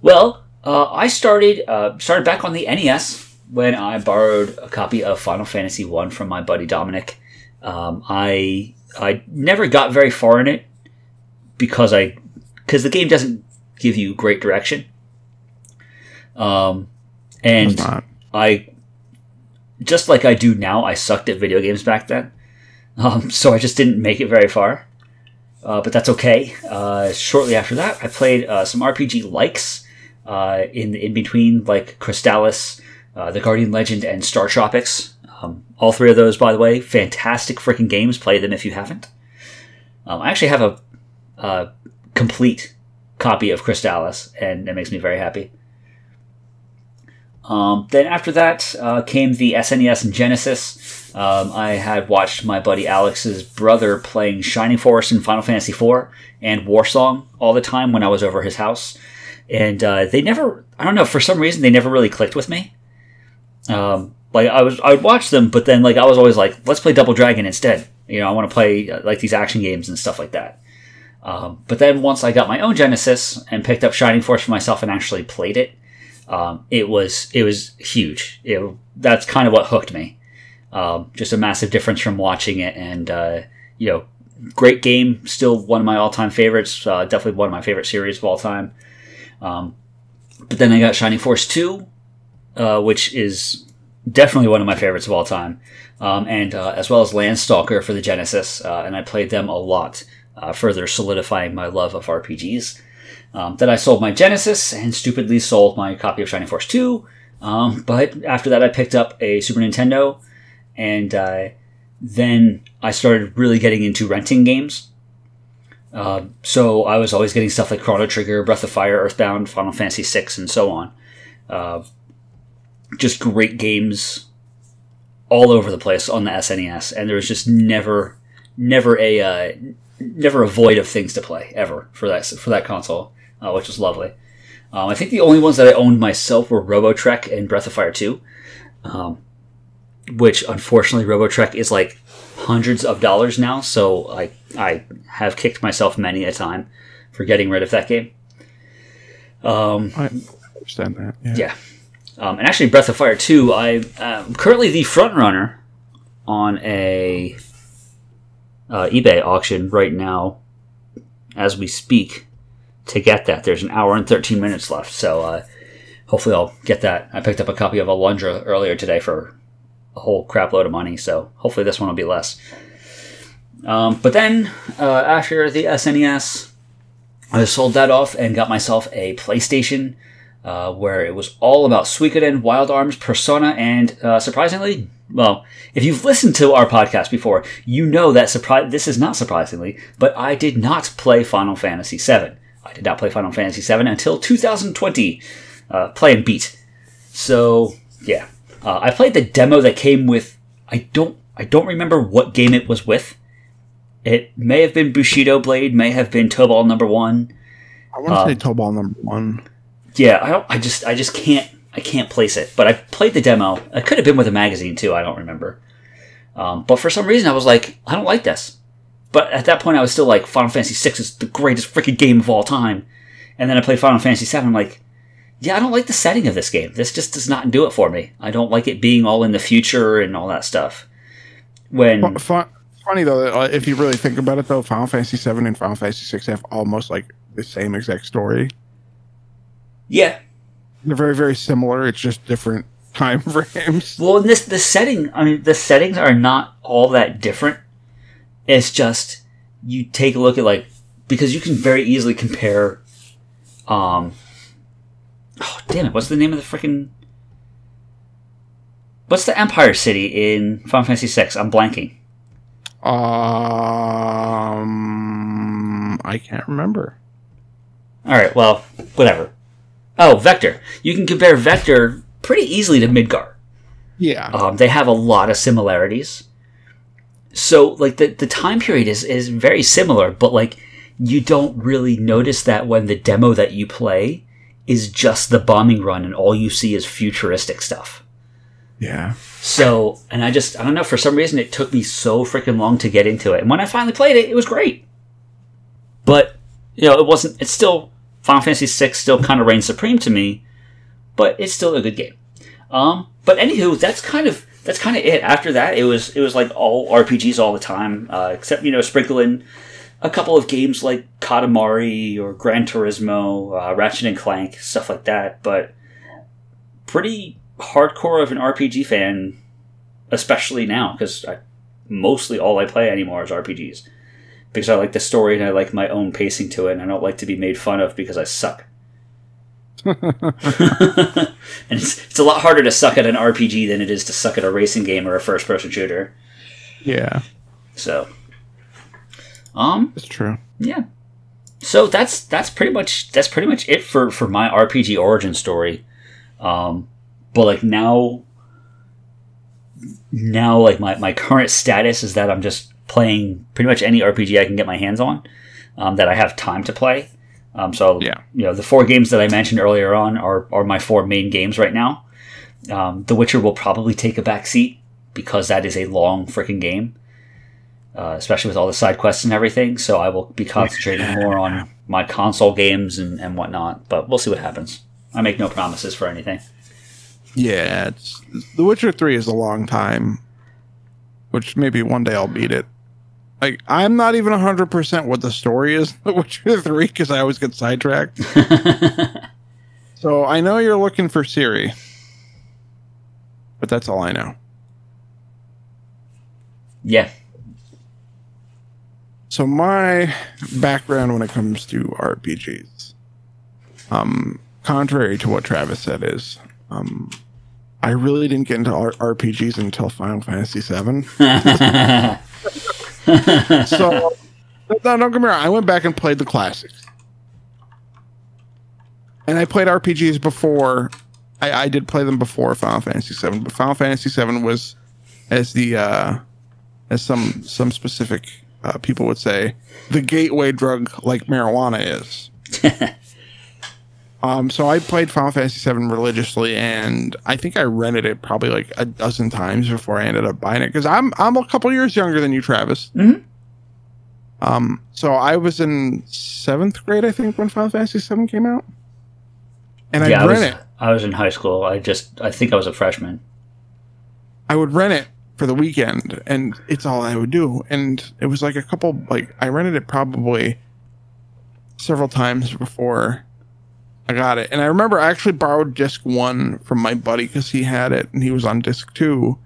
Well, uh, I started uh, started back on the NES when I borrowed a copy of Final Fantasy One from my buddy Dominic. Um, I I never got very far in it because I because the game doesn't give you great direction. Um, and I just like I do now. I sucked at video games back then, um, so I just didn't make it very far. Uh, but that's okay. Uh, shortly after that, I played uh, some RPG likes uh, in in between, like Crystalis, uh, The Guardian Legend, and Star Tropics. Um, all three of those, by the way, fantastic freaking games. Play them if you haven't. Um, I actually have a, uh complete copy of Crystalis, and it makes me very happy. Um, then after that uh, came the SNES and Genesis. Um, I had watched my buddy Alex's brother playing Shining Force and Final Fantasy IV and Warsong all the time when I was over his house, and uh, they never—I don't know—for some reason they never really clicked with me. Um, like I was, I would watch them, but then like I was always like, let's play Double Dragon instead. You know, I want to play uh, like these action games and stuff like that. Um, but then once I got my own Genesis and picked up Shining Force for myself and actually played it, um, it was it was huge. It, that's kind of what hooked me. Um, just a massive difference from watching it, and uh, you know, great game. Still one of my all-time favorites. Uh, definitely one of my favorite series of all time. Um, but then I got Shining Force two, uh, which is definitely one of my favorites of all time, um, and uh, as well as Landstalker for the Genesis, uh, and I played them a lot, uh, further solidifying my love of RPGs. Um, then I sold my Genesis and stupidly sold my copy of Shining Force 2. Um, but after that, I picked up a Super Nintendo, and uh, then I started really getting into renting games. Uh, so I was always getting stuff like Chrono Trigger, Breath of Fire, Earthbound, Final Fantasy VI, and so on. Just great games all over the place on the SNES, and there was just never, never a uh, never a void of things to play ever for that for that console, uh, which was lovely. Um, I think the only ones that I owned myself were RoboTrek and Breath of Fire 2, um, which unfortunately RoboTrek is like hundreds of dollars now, so I I have kicked myself many a time for getting rid of that game. Um, I understand that. Yeah. yeah. Um, and actually, Breath of Fire 2, I, am currently the front runner on a uh, eBay auction right now as we speak to get that. There's an hour and 13 minutes left, so uh, hopefully I'll get that. I picked up a copy of Alundra earlier today for a whole crap load of money, so hopefully this one will be less. Um, but then, uh, after the SNES, I sold that off and got myself a PlayStation, uh, where it was all about Suikoden, Wild Arms, Persona, and uh, surprisingly, well, if you've listened to our podcast before, you know that surprise. This is not surprisingly, but I did not play Final Fantasy VII. I did not play Final Fantasy VII until 2020, uh, play and beat. So yeah, uh, I played the demo that came with. I don't. I don't remember what game it was with. It may have been Bushido Blade, may have been Tobal Number One. I want to say Tobal Number One. Yeah, I don't. I just. I just can't. I can't place it. But I played the demo. It could have been with a magazine too. I don't remember. Um, but for some reason, I was like, I don't like this. But at that point, I was still like, Final Fantasy VI is the greatest freaking game of all time. And then I played Final Fantasy VII. I'm like, yeah, I don't like the setting of this game. This just does not do it for me. I don't like it being all in the future and all that stuff. When funny though, uh, if you really think about it, though, Final Fantasy VII and Final Fantasy VI have almost like the same exact story. Yeah, they're very very similar. It's just different time frames. Well, in this the setting, I mean, the settings are not all that different. It's just you take a look at like because you can very easily compare. Um. Oh damn it! What's the name of the freaking? What's the Empire City in Final Fantasy VI? I'm blanking. Um, I can't remember. All right, well, whatever. Oh, Vector. You can compare Vector pretty easily to Midgar. Yeah. Um, they have a lot of similarities. So, like, the, the time period is, is very similar, but, like, you don't really notice that when the demo that you play is just the bombing run and all you see is futuristic stuff. Yeah. So, and I just, I don't know, for some reason it took me so freaking long to get into it. And when I finally played it, it was great. But, you know, it wasn't, it's still, Final Fantasy VI still kind of reigns supreme to me, but it's still a good game. Um, but anywho, that's kind of, that's kind of it. After that, it was, it was like all RPGs all the time, uh, except, you know, sprinkle in a couple of games like Katamari or Gran Turismo, uh, Ratchet and Clank, stuff like that. But pretty hardcore of an RPG fan, especially now, because mostly all I play anymore is RPGs. Because I like the story and I like my own pacing to it, and I don't like to be made fun of because I suck. and it's, it's a lot harder to suck at an RPG than it is to suck at a racing game or a first person shooter. Yeah. So. Um It's true. Yeah. So that's that's pretty much that's pretty much it for, for my RPG origin story. Um but like now now like my, my current status is that i'm just playing pretty much any rpg i can get my hands on um, that i have time to play. Um, so yeah. you know the four games that i mentioned earlier on are, are my four main games right now. Um, the witcher will probably take a back seat because that is a long freaking game uh, especially with all the side quests and everything. So i will be concentrating more on my console games and, and whatnot but we'll see what happens. I make no promises for anything. Yeah, it's The Witcher Three is a long time, which maybe one day I'll beat it. Like I'm not even hundred percent what the story is The Witcher Three because I always get sidetracked. so I know you're looking for Ciri, but that's all I know. Yeah. So my background when it comes to RPGs, um, contrary to what Travis said, is um, I really didn't get into R- RPGs until Final Fantasy VII. so, no, don't get me wrong. I went back and played the classics, and I played RPGs before. I, I did play them before Final Fantasy VII, but Final Fantasy VII was, as the uh, as some some specific uh, people would say, the gateway drug like marijuana is. Um, so I played Final Fantasy VII religiously, and I think I rented it probably like a dozen times before I ended up buying it because I'm I'm a couple years younger than you, Travis. Mm-hmm. Um, so I was in seventh grade, I think, when Final Fantasy VII came out. and yeah, I'd I rent was, it. I was in high school. I just, I think I was a freshman. I would rent it for the weekend, and it's all I would do. And it was like a couple, like I rented it probably several times before I got it. And I remember I actually borrowed disc one from my buddy because he had it, and he was on disc two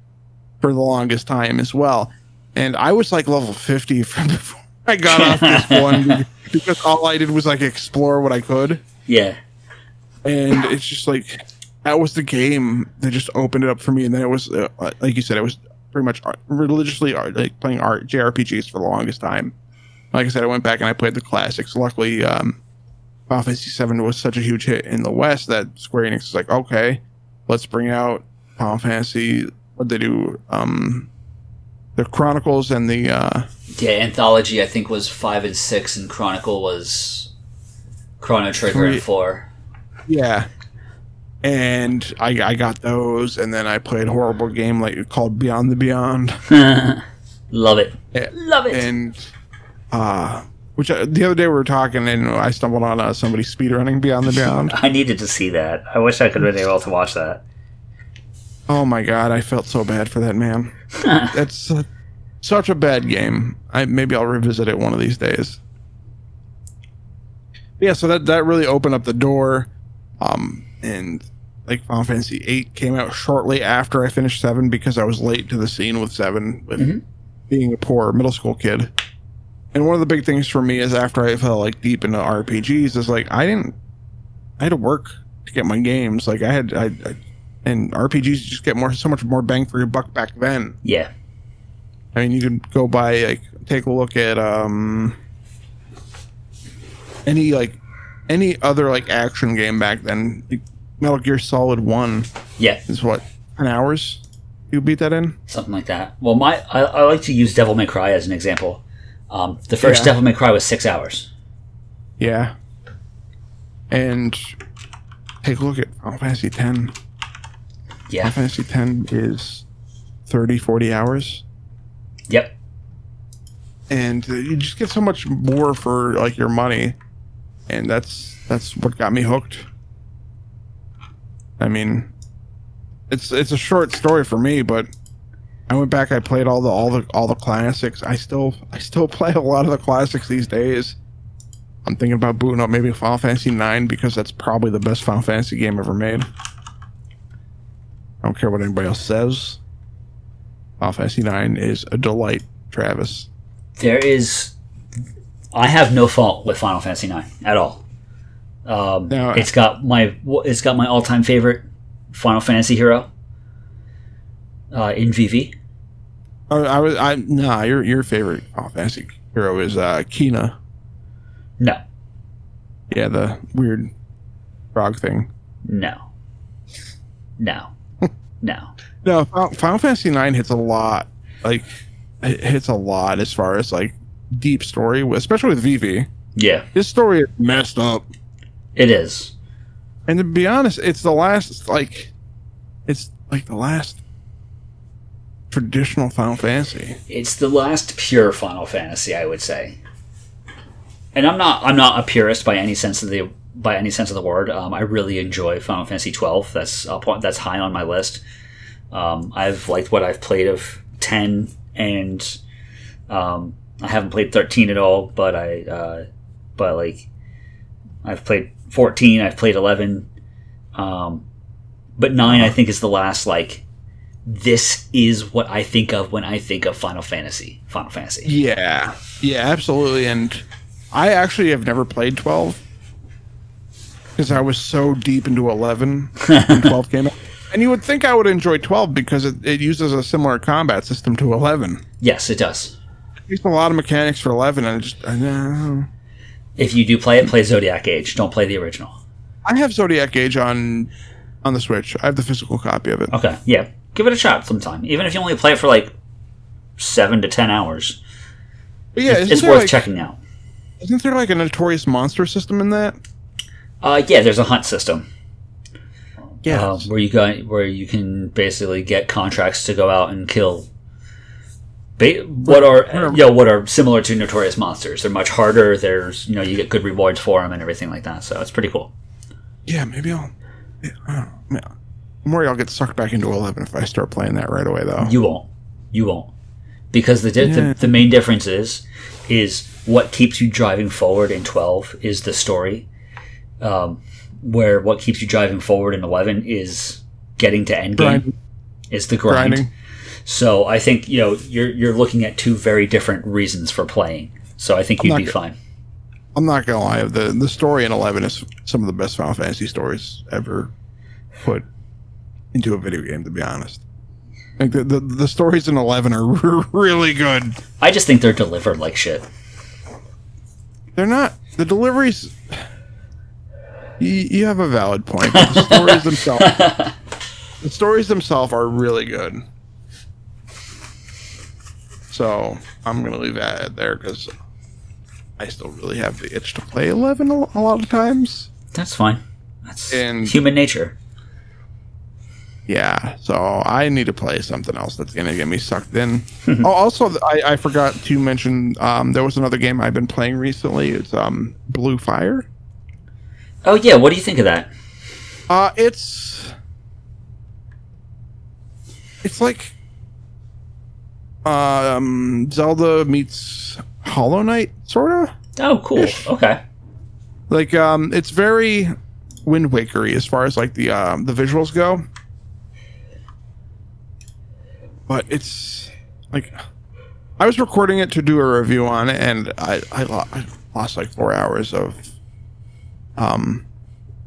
for the longest time as well. And I was like level fifty from before I got off disc one because all I did was like explore what I could Yeah. and it's just like that was the game that just opened it up for me and then it was uh, like you said it was pretty much art- religiously art, like playing art jrpgs for the longest time like i said i went back and i played the classics luckily um final fantasy 7 was such a huge hit in the west that square enix was like okay let's bring out final fantasy what they do um the chronicles and the uh Yeah, Anthology I think was five and six, and Chronicle was Chrono Trigger Three. and four. Yeah. And I, I got those, and then I played a horrible game like called Beyond the Beyond, Love it. Yeah. Love it. and uh, which uh, the other day we were talking, and I stumbled on uh, somebody speedrunning Beyond the Beyond. I needed to see that. I wish I could have been able to watch that. oh my god, I felt so bad for that man. That's uh, such a bad game. I maybe I'll revisit it one of these days. Yeah, so that that really opened up the door, um, and like Final Fantasy VIII came out shortly after I finished seven because I was late to the scene with seven with Mhm. being a poor middle school kid. And one of the big things for me is after I fell like deep into RPGs is like I didn't I had to work to get my games. Like I had I, I and RPGs just get more so much more bang for your buck back then. Yeah. I mean, you could go by like take a look at um any like any other like action game back then. Like, Metal Gear Solid One Yeah. is what ten hours you beat that in. Something like that. Well, my I, I like to use Devil May Cry as an example. Um, the first Yeah. Devil May Cry was six hours. Yeah, and take a look at Final Fantasy Ten. Yeah. Final Fantasy Ten is 30, 40 hours. Yep. and uh, you just get so much more for like your money and that's that's what got me hooked i mean it's it's a short story for me but i went back i played all the all the all the classics i still i still play a lot of the classics these days i'm thinking about booting up maybe final fantasy 9 because that's probably the best final fantasy game ever made i don't care what anybody else says final fantasy 9 is a delight travis There is. I have no fault with Final Fantasy IX at all. Um, No. it's got my it's got my all time favorite Final Fantasy hero uh, in Vivi. Oh, I was I nah. Your your favorite Final Fantasy hero is uh Quina. No, Yeah, the weird frog thing. no, no, no. No, Final, Final Fantasy Nine hits a lot. Like it hits a lot as far as like deep story, especially with Vivi. Yeah, His story is messed up. it is. And to be honest, it's the last like it's like the last traditional Final Fantasy. It's the last pure Final Fantasy, I would say. And I'm not I'm not a purist by any sense of the by any sense of the word. Um, I really enjoy Final Fantasy 12. That's that's high on my list. Um, I've liked what I've played of 10, and um, I haven't played 13 at all. But I uh, but like I've played 14. I've played 11. Um, but nine, I think, is the last like this is what I think of when I think of Final Fantasy. Final Fantasy. Yeah, yeah, absolutely. And I actually have never played twelve because I was so deep into eleven when twelve came out. And you would think I would enjoy twelve because it, it uses a similar combat system to eleven. Yes, it does. It's a lot of mechanics for eleven, and I just I know. If you do play it, play Zodiac Age. Don't play the original. I have Zodiac Age on on the Switch. I have the physical copy of it. Okay, yeah, give it a shot sometime. Even if you only play it for like seven to ten hours, But yeah, it's, it's worth like, checking out. Isn't there like a notorious monster system in that? Uh, yeah, there's a hunt system Yeah. uh, where you go where you can basically get contracts to go out and kill. Ba- what are you know what are similar to notorious monsters? They're much harder. There's you know you get good rewards for them and everything like that. So it's pretty cool. Yeah, maybe I'll. yeah, I don't know. I'm worried I'll get sucked back into 11 if I start playing that right away, though. You won't. You won't. Because the, di- Yeah. the the main difference is is what keeps you driving forward in 12 is the story. Um, where what keeps you driving forward in 11 is getting to end game. Is the grind. Grinding. So I think you know you're you're looking at two very different reasons for playing. So I think you'd be fine. I'm not gonna lie. The the story in 11 is some of the best Final Fantasy stories ever put into a video game. To be honest, like the the, the stories in 11 are really good. I just think they're delivered like shit. They're not the deliveries. You, you have a valid point. The stories themselves, the stories themselves are really good. So I'm gonna leave that there because I still really have the itch to play 11 a, a lot of times. That's fine. That's And- human nature. Yeah, so I need to play something else that's gonna get me sucked in. oh, also, I, I forgot to mention um, there was another game I've been playing recently. It's um, Blue Fire. Oh yeah, what do you think of that? Uh, it's it's like um Zelda meets Hollow Knight, sort of. Oh, cool. Okay. Like um, it's very Wind Wakery as far as like the um the visuals go. But it's like I was recording it to do a review on it, and I I, lo- I lost like four hours of um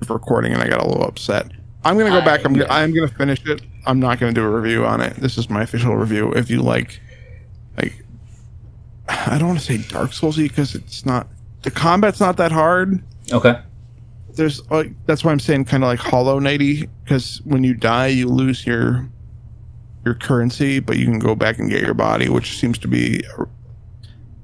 of recording, and I got a little upset. I'm gonna go I- back. I'm yeah. gonna, I'm gonna finish it. I'm not gonna do a review on it. This is my official review. If you like, like, I don't want to say Dark Soulsy because it's not. The combat's not that hard Okay. there's like that's why I'm saying kind of like Hollow Knighty because when you die you lose your your currency, but you can go back and get your body, which seems to be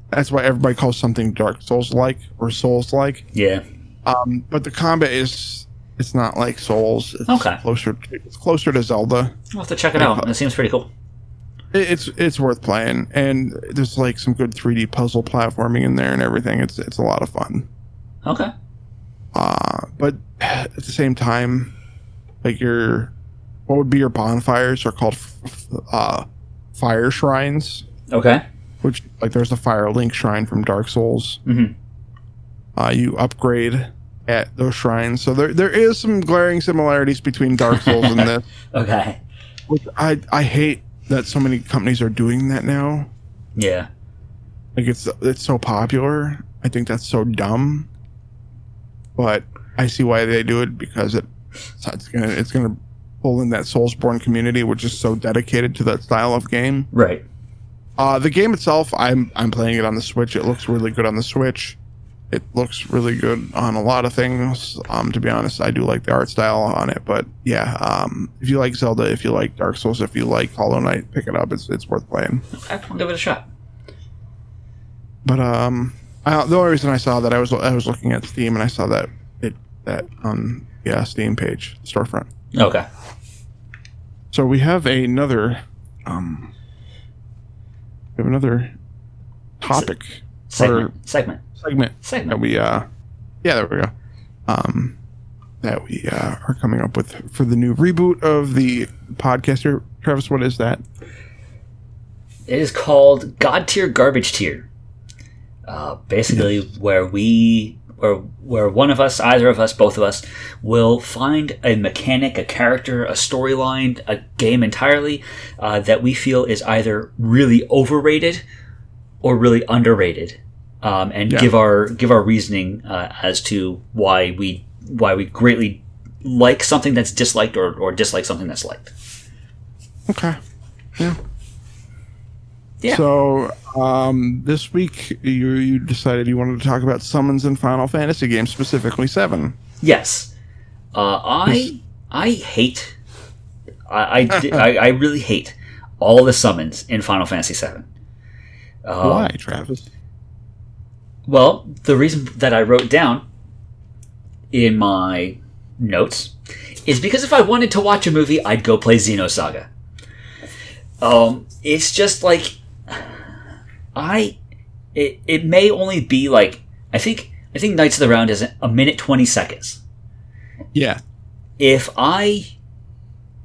that's why everybody calls something Dark Souls like or Souls like. Yeah. Um, but the combat is it's not like Souls. It's Okay. closer to, it's closer to Zelda. I'll have to check it out. It seems pretty cool. It- It's it's worth playing, and there's like some good 3D puzzle platforming in there and everything. It's it's a lot of fun. Okay. Uh, but at the same time, like your what would be your bonfires are called f- f- uh, fire shrines, Okay. which like there's a fire link shrine from Dark Souls. Mhm. Uh, you upgrade at those shrines, so there there is some glaring similarities between Dark Souls and this. Okay. Which I I hate that so many companies are doing that now. Yeah. Like it's it's so popular. I think that's so dumb. But I see why they do it because it it's gonna it's gonna pull in that Soulsborne community, which is so dedicated to that style of game. Right. Uh, the game itself, I'm I'm playing it on the Switch. It looks really good on the Switch. It looks really good on a lot of things. Um, to be honest, I do like the art style on it. But yeah, um, if you like Zelda, if you like Dark Souls, if you like Hollow Knight, pick it up. It's it's worth playing. Okay. I'll give it a shot. But um, I, the only reason I saw that I was I was looking at Steam and I saw that it that on yeah Steam page storefront. Okay. So we have another um, we have another topic Segment. Segment. segment that Segment. we uh yeah there we go um that we uh, are coming up with for the new reboot of the podcaster. Travis, what is that? It is called God Tier Garbage Tier. Uh, basically, where we, or where one of us, either of us, both of us, will find a mechanic, a character, a storyline, a game entirely uh, that we feel is either really overrated or really underrated, um, and Yeah. give our give our reasoning uh, as to why we why we greatly like something that's disliked or, or dislike something that's liked. Okay. Yeah. Yeah. So um, this week you you decided you wanted to talk about summons in Final Fantasy games, specifically seven. Yes. Uh, I I hate. I I, I I really hate all the summons in Final Fantasy seven. Um, Why, Travis? Well, the reason that I wrote down in my notes is because if I wanted to watch a movie, I'd go play Xenosaga. Um, it's just like I. It it may only be like I think I think Knights of the Round is a minute twenty seconds, Yeah. if I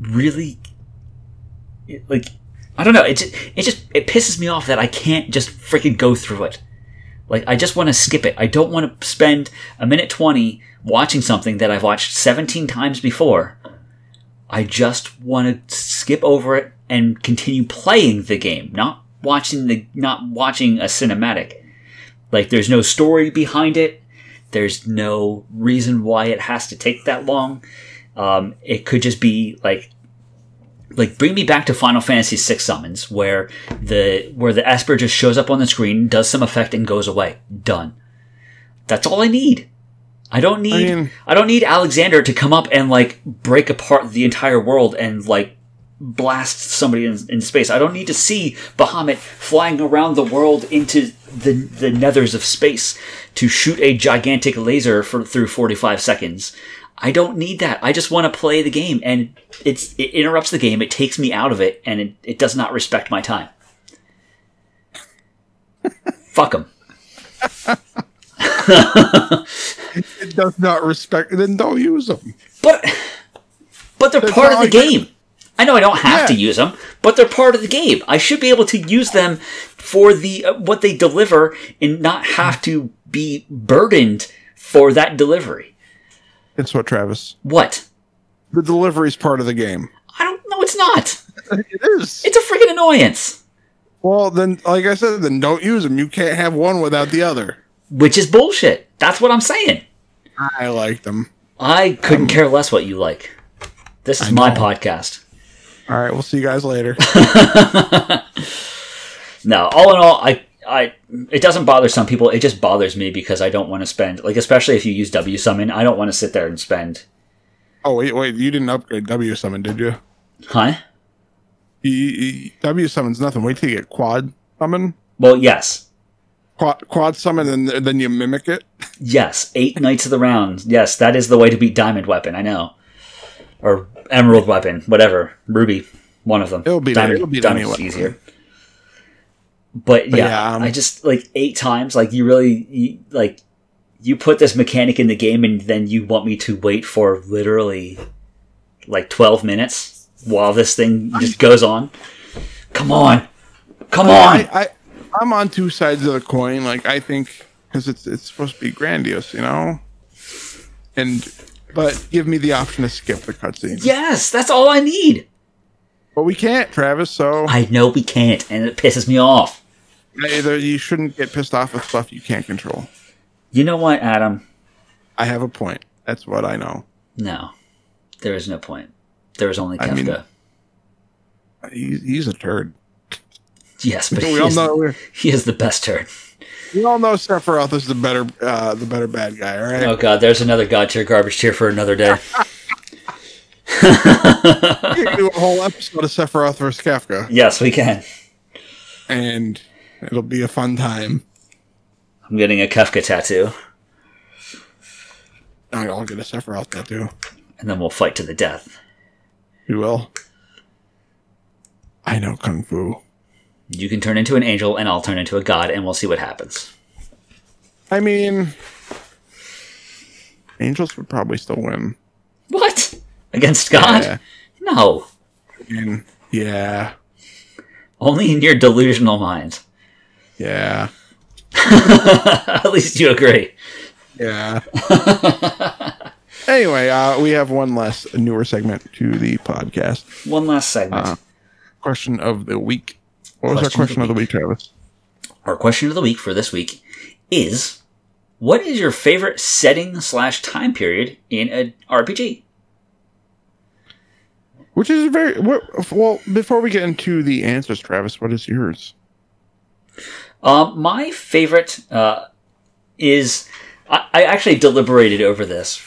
really like I don't know, it just, it just it pisses me off that I can't just freaking go through it. Like I just want to skip it. I don't want to spend a minute 20 watching something that I've watched 17 times before. I just want to skip over it and continue playing the game, not watching the not watching a cinematic. Like there's no story behind it. There's no reason why it has to take that long. Um, it could just be like like bring me back to Final Fantasy VI summons where the where the Esper just shows up on the screen, does some effect, and goes away. Done. That's all I need. I don't need I, mean- don't need Alexander to come up and like break apart the entire world and like blast somebody in, in space. I don't need to see Bahamut flying around the world into the the nethers of space to shoot a gigantic laser for through 45 seconds. I don't need that. I just want to play the game and it's it interrupts the game, it takes me out of it and it, it does not respect my time. Fuck them. It does not respect. Then don't use them. But but they're That's part of the game. I know I don't have to use them, but they're part of the game. I should be able to use them for the uh, what they deliver and not have to be burdened for that delivery. It's what Travis. What? The delivery is part of the game. I don't know. It's not. It is. It's a freaking annoyance. Well, then, like I said, then don't use them. You can't have one without the other. Which is bullshit. That's what I'm saying. I like them. I couldn't care less what you like. This is my podcast. All right, we'll see you guys later. No, all in all, I, I, it doesn't bother some people. It just bothers me because I don't want to spend, like, especially if you use W summon, I don't want to sit there and spend, oh wait, wait, you didn't upgrade W summon, did you? huh? You- you- W summon's nothing. Wait till you get quad summon, Well, yes, quad, quad summon, and then you mimic it. yes, eight knights of the round. Yes, that is the way to beat diamond weapon. I know, or emerald weapon, whatever, ruby, one of them. It'll it. diamond. It'll beat diamond's any weapon. easier. But yeah, yeah, um, I just like eight times. Like you really you, like you put this mechanic in the game, and then you want me to wait for literally like twelve minutes while this thing just goes on. Come on, come on. I, I, I'm on two sides of the coin. Like I think because it's it's supposed to be grandiose, you know. And but give me the option to skip the cutscenes. yes, that's all I need. But we can't, Travis. So I know we can't, and it pisses me off. either you shouldn't get pissed off with stuff you can't control. You know what, Adam? I have a point. That's what I know. No, there is no point. There is only I mean- He's, a turd. yes, but We he all know. he is the best turd. We all know Sephiroth is the better, uh, the better bad guy. All right. Oh god, there's another god tier garbage tier for another day. We can do a whole episode of Sephiroth versus Kefka, yes, we can. and it'll be a fun time. I'm getting a Kefka tattoo, I'll get a Sephiroth tattoo. and then we'll fight to the death. You will. I know kung fu. You can turn into an angel, and I'll turn into a god, and we'll see what happens. I mean, angels would probably still win. What? Against God? Yeah. No. I mean, yeah, Only in your delusional mind. yeah, At least you agree. yeah. anyway, uh, we have one last newer segment to the podcast. One last segment. Uh, Question of the week. What was our Question of the of the week, Travis? Our question of the week for this week is What is your favorite setting slash time period in an RPG? Which is very what, well. Before we get into the answers, Travis, what is yours? Um, my favorite uh, is I, I actually deliberated over this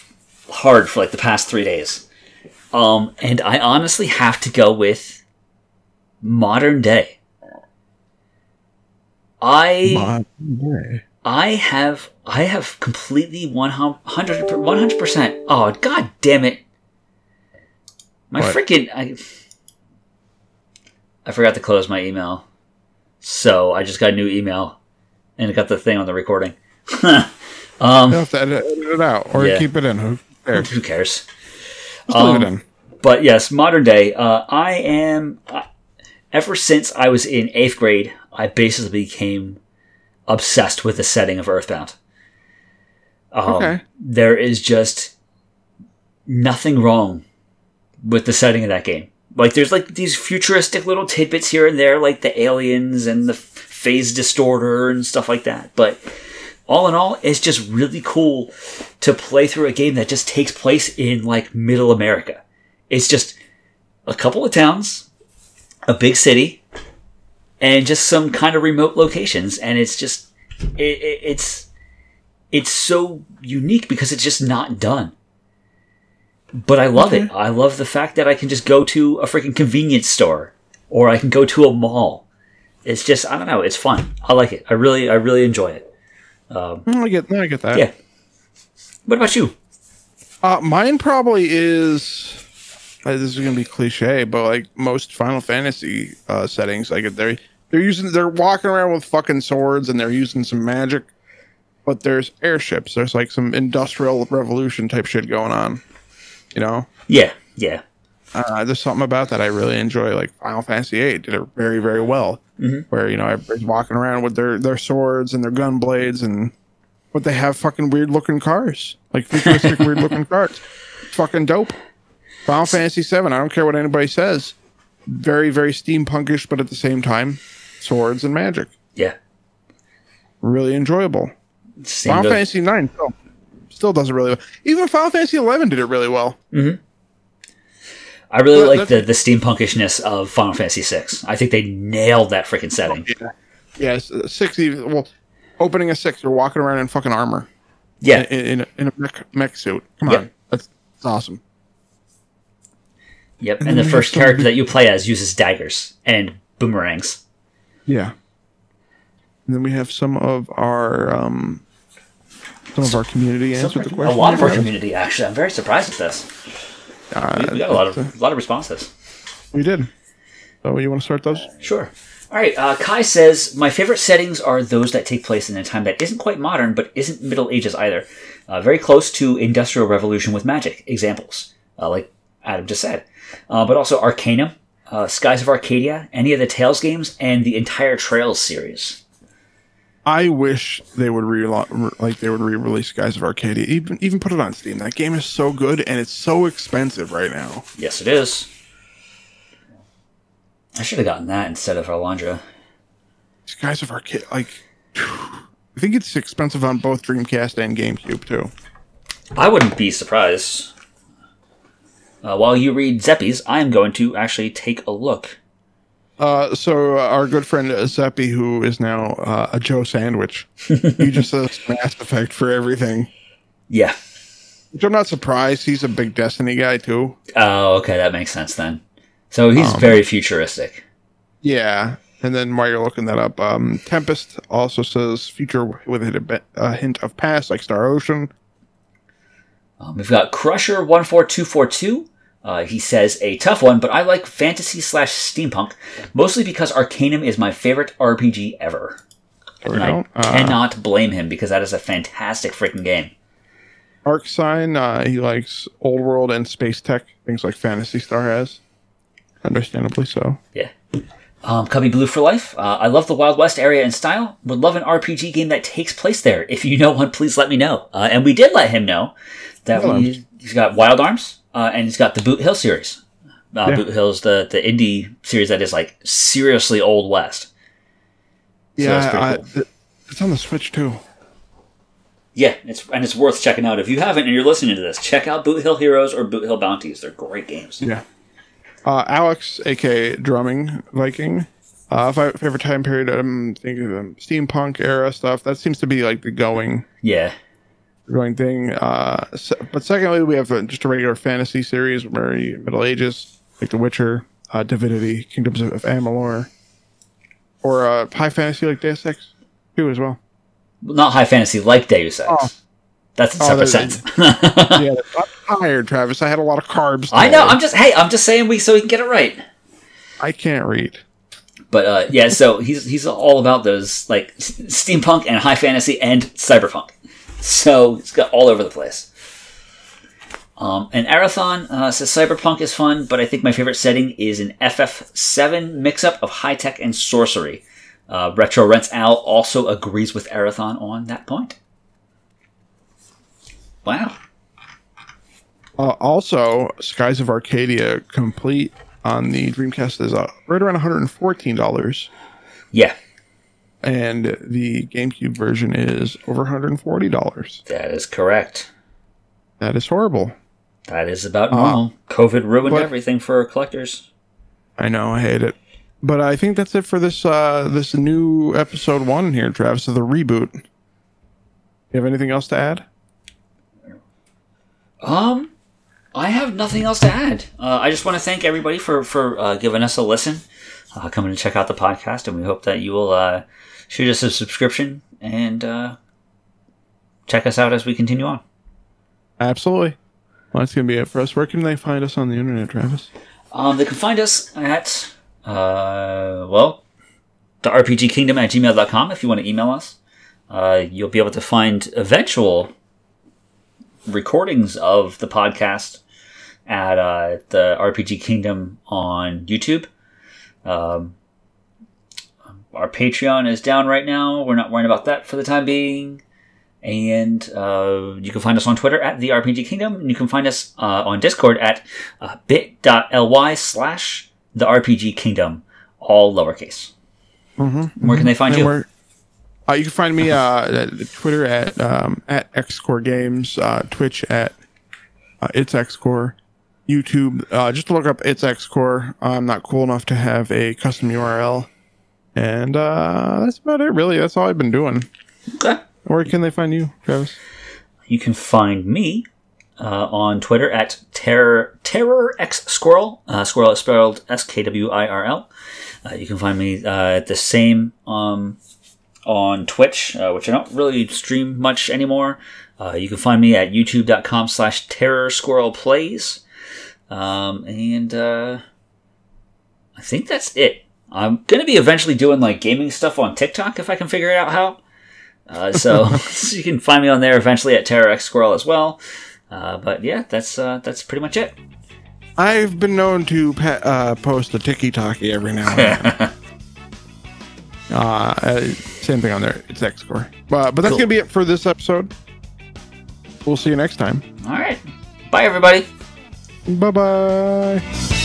hard for like the past three days, um, and I honestly have to go with modern day. I I have I have completely 100 percent. Oh god damn it! My What? freaking I I forgot to close my email, so I just got a new email, and it got the thing on the recording. um, You have to edit, it out or Yeah. keep it in. Who Fair. Who cares? Um, it in. But yes, modern day. Uh, I am. Uh, ever since I was in eighth grade, I basically became obsessed with the setting of Earthbound. Um, Okay. There is just nothing wrong with the setting of that game. Like, there's like these futuristic little tidbits here and there, like the aliens and the phase distorter and stuff like that. But all in all, it's just really cool to play through a game that just takes place in like middle America. It's just a couple of towns, a big city, and just some kind of remote locations. And it's just, it, it, it's, it's so unique because it's just not done. But I love it. I love the fact that I can just go to a freaking convenience store or I can go to a mall. It's just, I don't know, it's fun. I like it. I really, I really enjoy it. Mm, I get, I get that. Yeah. What about you? Uh, mine probably is. Uh, this is gonna be cliche, but like most Final Fantasy uh, settings, like they're they're using they're walking around with fucking swords and they're using some magic, but there's airships. There's like some industrial revolution type shit going on. You know, Yeah, yeah. uh, there's something about that I really enjoy. Like Final Fantasy VIII did it very very well, where you know everybody's walking around with their their swords and their gun blades and but they have fucking weird looking cars, like futuristic weird looking cars. Fucking dope. Final Fantasy VII. I don't care what anybody says. Very very steampunkish, but at the same time, swords and magic. Yeah. Really enjoyable. Final Fantasy IX still, still does it really well. Even Final Fantasy Eleven did it really well. I really Well, like the, the steampunkishness of Final Fantasy VI. I think they nailed that freaking setting. Yes, uh, six even well, opening a six, you're walking around in fucking armor. Yeah, in, in, a, in a mech, mech suit. Come Yep. on, that's, that's awesome. yep. then And the first character that you play as uses daggers and boomerangs. Yeah. And then we have some of our um, some of our community answer the question. A lot of our community, actually. I'm very surprised at this. Uh, We got a lot of a lot of responses. we did. So you want to start those? Sure. All right. Uh, Kai says my favorite settings are those that take place in a time that isn't quite modern, but isn't Middle Ages either. Uh, very close to Industrial Revolution with magic. Examples, uh, like Adam just said, uh, but also Arcanum, uh, Skies of Arcadia, any of the Tales games, and the entire Trails series. I wish they would re like they would re-release Skies of Arcadia. Even even put it on Steam. That game is so good and it's so expensive right now. Yes, it is. I should have gotten that instead of Alundra. Skies of Arcadia, like I think it's expensive on both Dreamcast and GameCube too. I wouldn't be surprised. Uh, while you read Zeppies, I am going to actually take a look. Uh, so uh, our good friend Zeppi, who is now uh, a Joe Sandwich, he just says Mass Effect for everything. Yeah. Which I'm not surprised. He's a big Destiny guy too. Oh, okay, that makes sense then. So he's Um, very futuristic. Yeah. And then while you're looking that up, um, Tempest also says future with a, bit, a hint of past, like Star Ocean. Um, we've got Crusher one four two four two. Uh, he says a tough one, but I like fantasy slash steampunk mostly because Arcanum is my favorite RPG ever, and I. Uh, cannot blame him because that is a fantastic freaking game. Arc Sign, uh, he likes old world and space tech, things like Phantasy Star has. Understandably so. Yeah. Um, Cubby Blue for life. Uh, I love the Wild West area and style. Would love an RPG game that takes place there. If you know one, please let me know. Uh, and we did let him know that Hello. we, he's got Wild Arms uh, and he's got the Boot Hill series. Uh, Yeah. Boot Hill's the the indie series that is like seriously old west. So yeah, I, cool. it's on the Switch too. Yeah, it's and it's worth checking out. If you haven't and you're listening to this, check out Boot Hill Heroes or Boot Hill Bounties. They're great games. Yeah. Uh, Alex, aka Drumming Viking. Uh, favorite time period, I'm thinking of um, steampunk era stuff. That seems to be like the going Yeah. Going thing. Uh, se- but secondly, we have uh, just a regular fantasy series, very Middle Ages, like The Witcher, uh, Divinity, Kingdoms of, of Amalur, or uh, high fantasy like Deus Ex, too as well. Not high fantasy like Deus Ex. Oh. That's a Oh, separate sense. yeah, I'm tired, Travis. I had a lot of carbs. I know. I'm just hey. I'm just saying we so we can get it right. I can't read. But uh, yeah, so he's he's all about those like steampunk and high fantasy and cyberpunk. So it's got all over the place. Um, and Arathon uh, says Cyberpunk is fun, but I think my favorite setting is an FF7 mix up of high tech and sorcery. Uh, Retro Rents Al also agrees with Arathon on that point. Wow. Uh, also, Skies of Arcadia complete on the Dreamcast is uh, right around $114, Yeah, and the GameCube version is over $140. that is correct. That is horrible. That is about normal. COVID ruined but- everything for collectors. I know, I hate it. But I think that's it for this uh this new episode one here, Travis, of the reboot. You have anything else to add? Um, I have nothing else to add. Uh, I just want to thank everybody for for uh, giving us a listen, uh, coming to check out the podcast, and we hope that you will uh, shoot us a subscription and uh, check us out as we continue on. Absolutely. Well, that's gonna be it for us. Where can they find us on the internet, Travis? Um, they can find us at uh, well, the RPG Kingdom at gmail.com if you want to email us. Uh, you'll be able to find eventual recordings of the podcast at uh, the RPG Kingdom on YouTube. Um, our Patreon is down right now. We're not worrying about that for the time being. And uh, you can find us on Twitter at the RPG Kingdom. And you can find us uh, on Discord at uh, bit.ly slash the RPG Kingdom, all lowercase. Mm-hmm, Where can they find you? Uh, you can find me uh, at Twitter at um, at xcore games, uh, Twitch at uh, it's xcore, YouTube. Uh, just look up it's xcore. I'm not cool enough to have a custom URL, and uh, that's about it. Really, that's all I've been doing. Okay. Where can they find you, Travis? You can find me uh, on Twitter at terror terror x squirrel. Uh, squirrel is spelled S K W I R L. Uh, you can find me uh, the same um, on Twitch, uh, which I don't really stream much anymore. Uh, you can find me at youtube.com slash terror squirrel plays. Um, and uh, I think that's it. I'm going to be eventually doing like gaming stuff on TikTok if I can figure it out how. Uh, so, so you can find me on there eventually at Terror X Squirrel as well. Uh, but yeah, that's uh, that's pretty much it. I've been known to pa- uh, post a tiki talkie every now and then. uh, uh, same thing on there. It's xcore. Uh, but that's Cool. gonna be it for this episode. We'll see you next time. All right, bye everybody. Bye bye.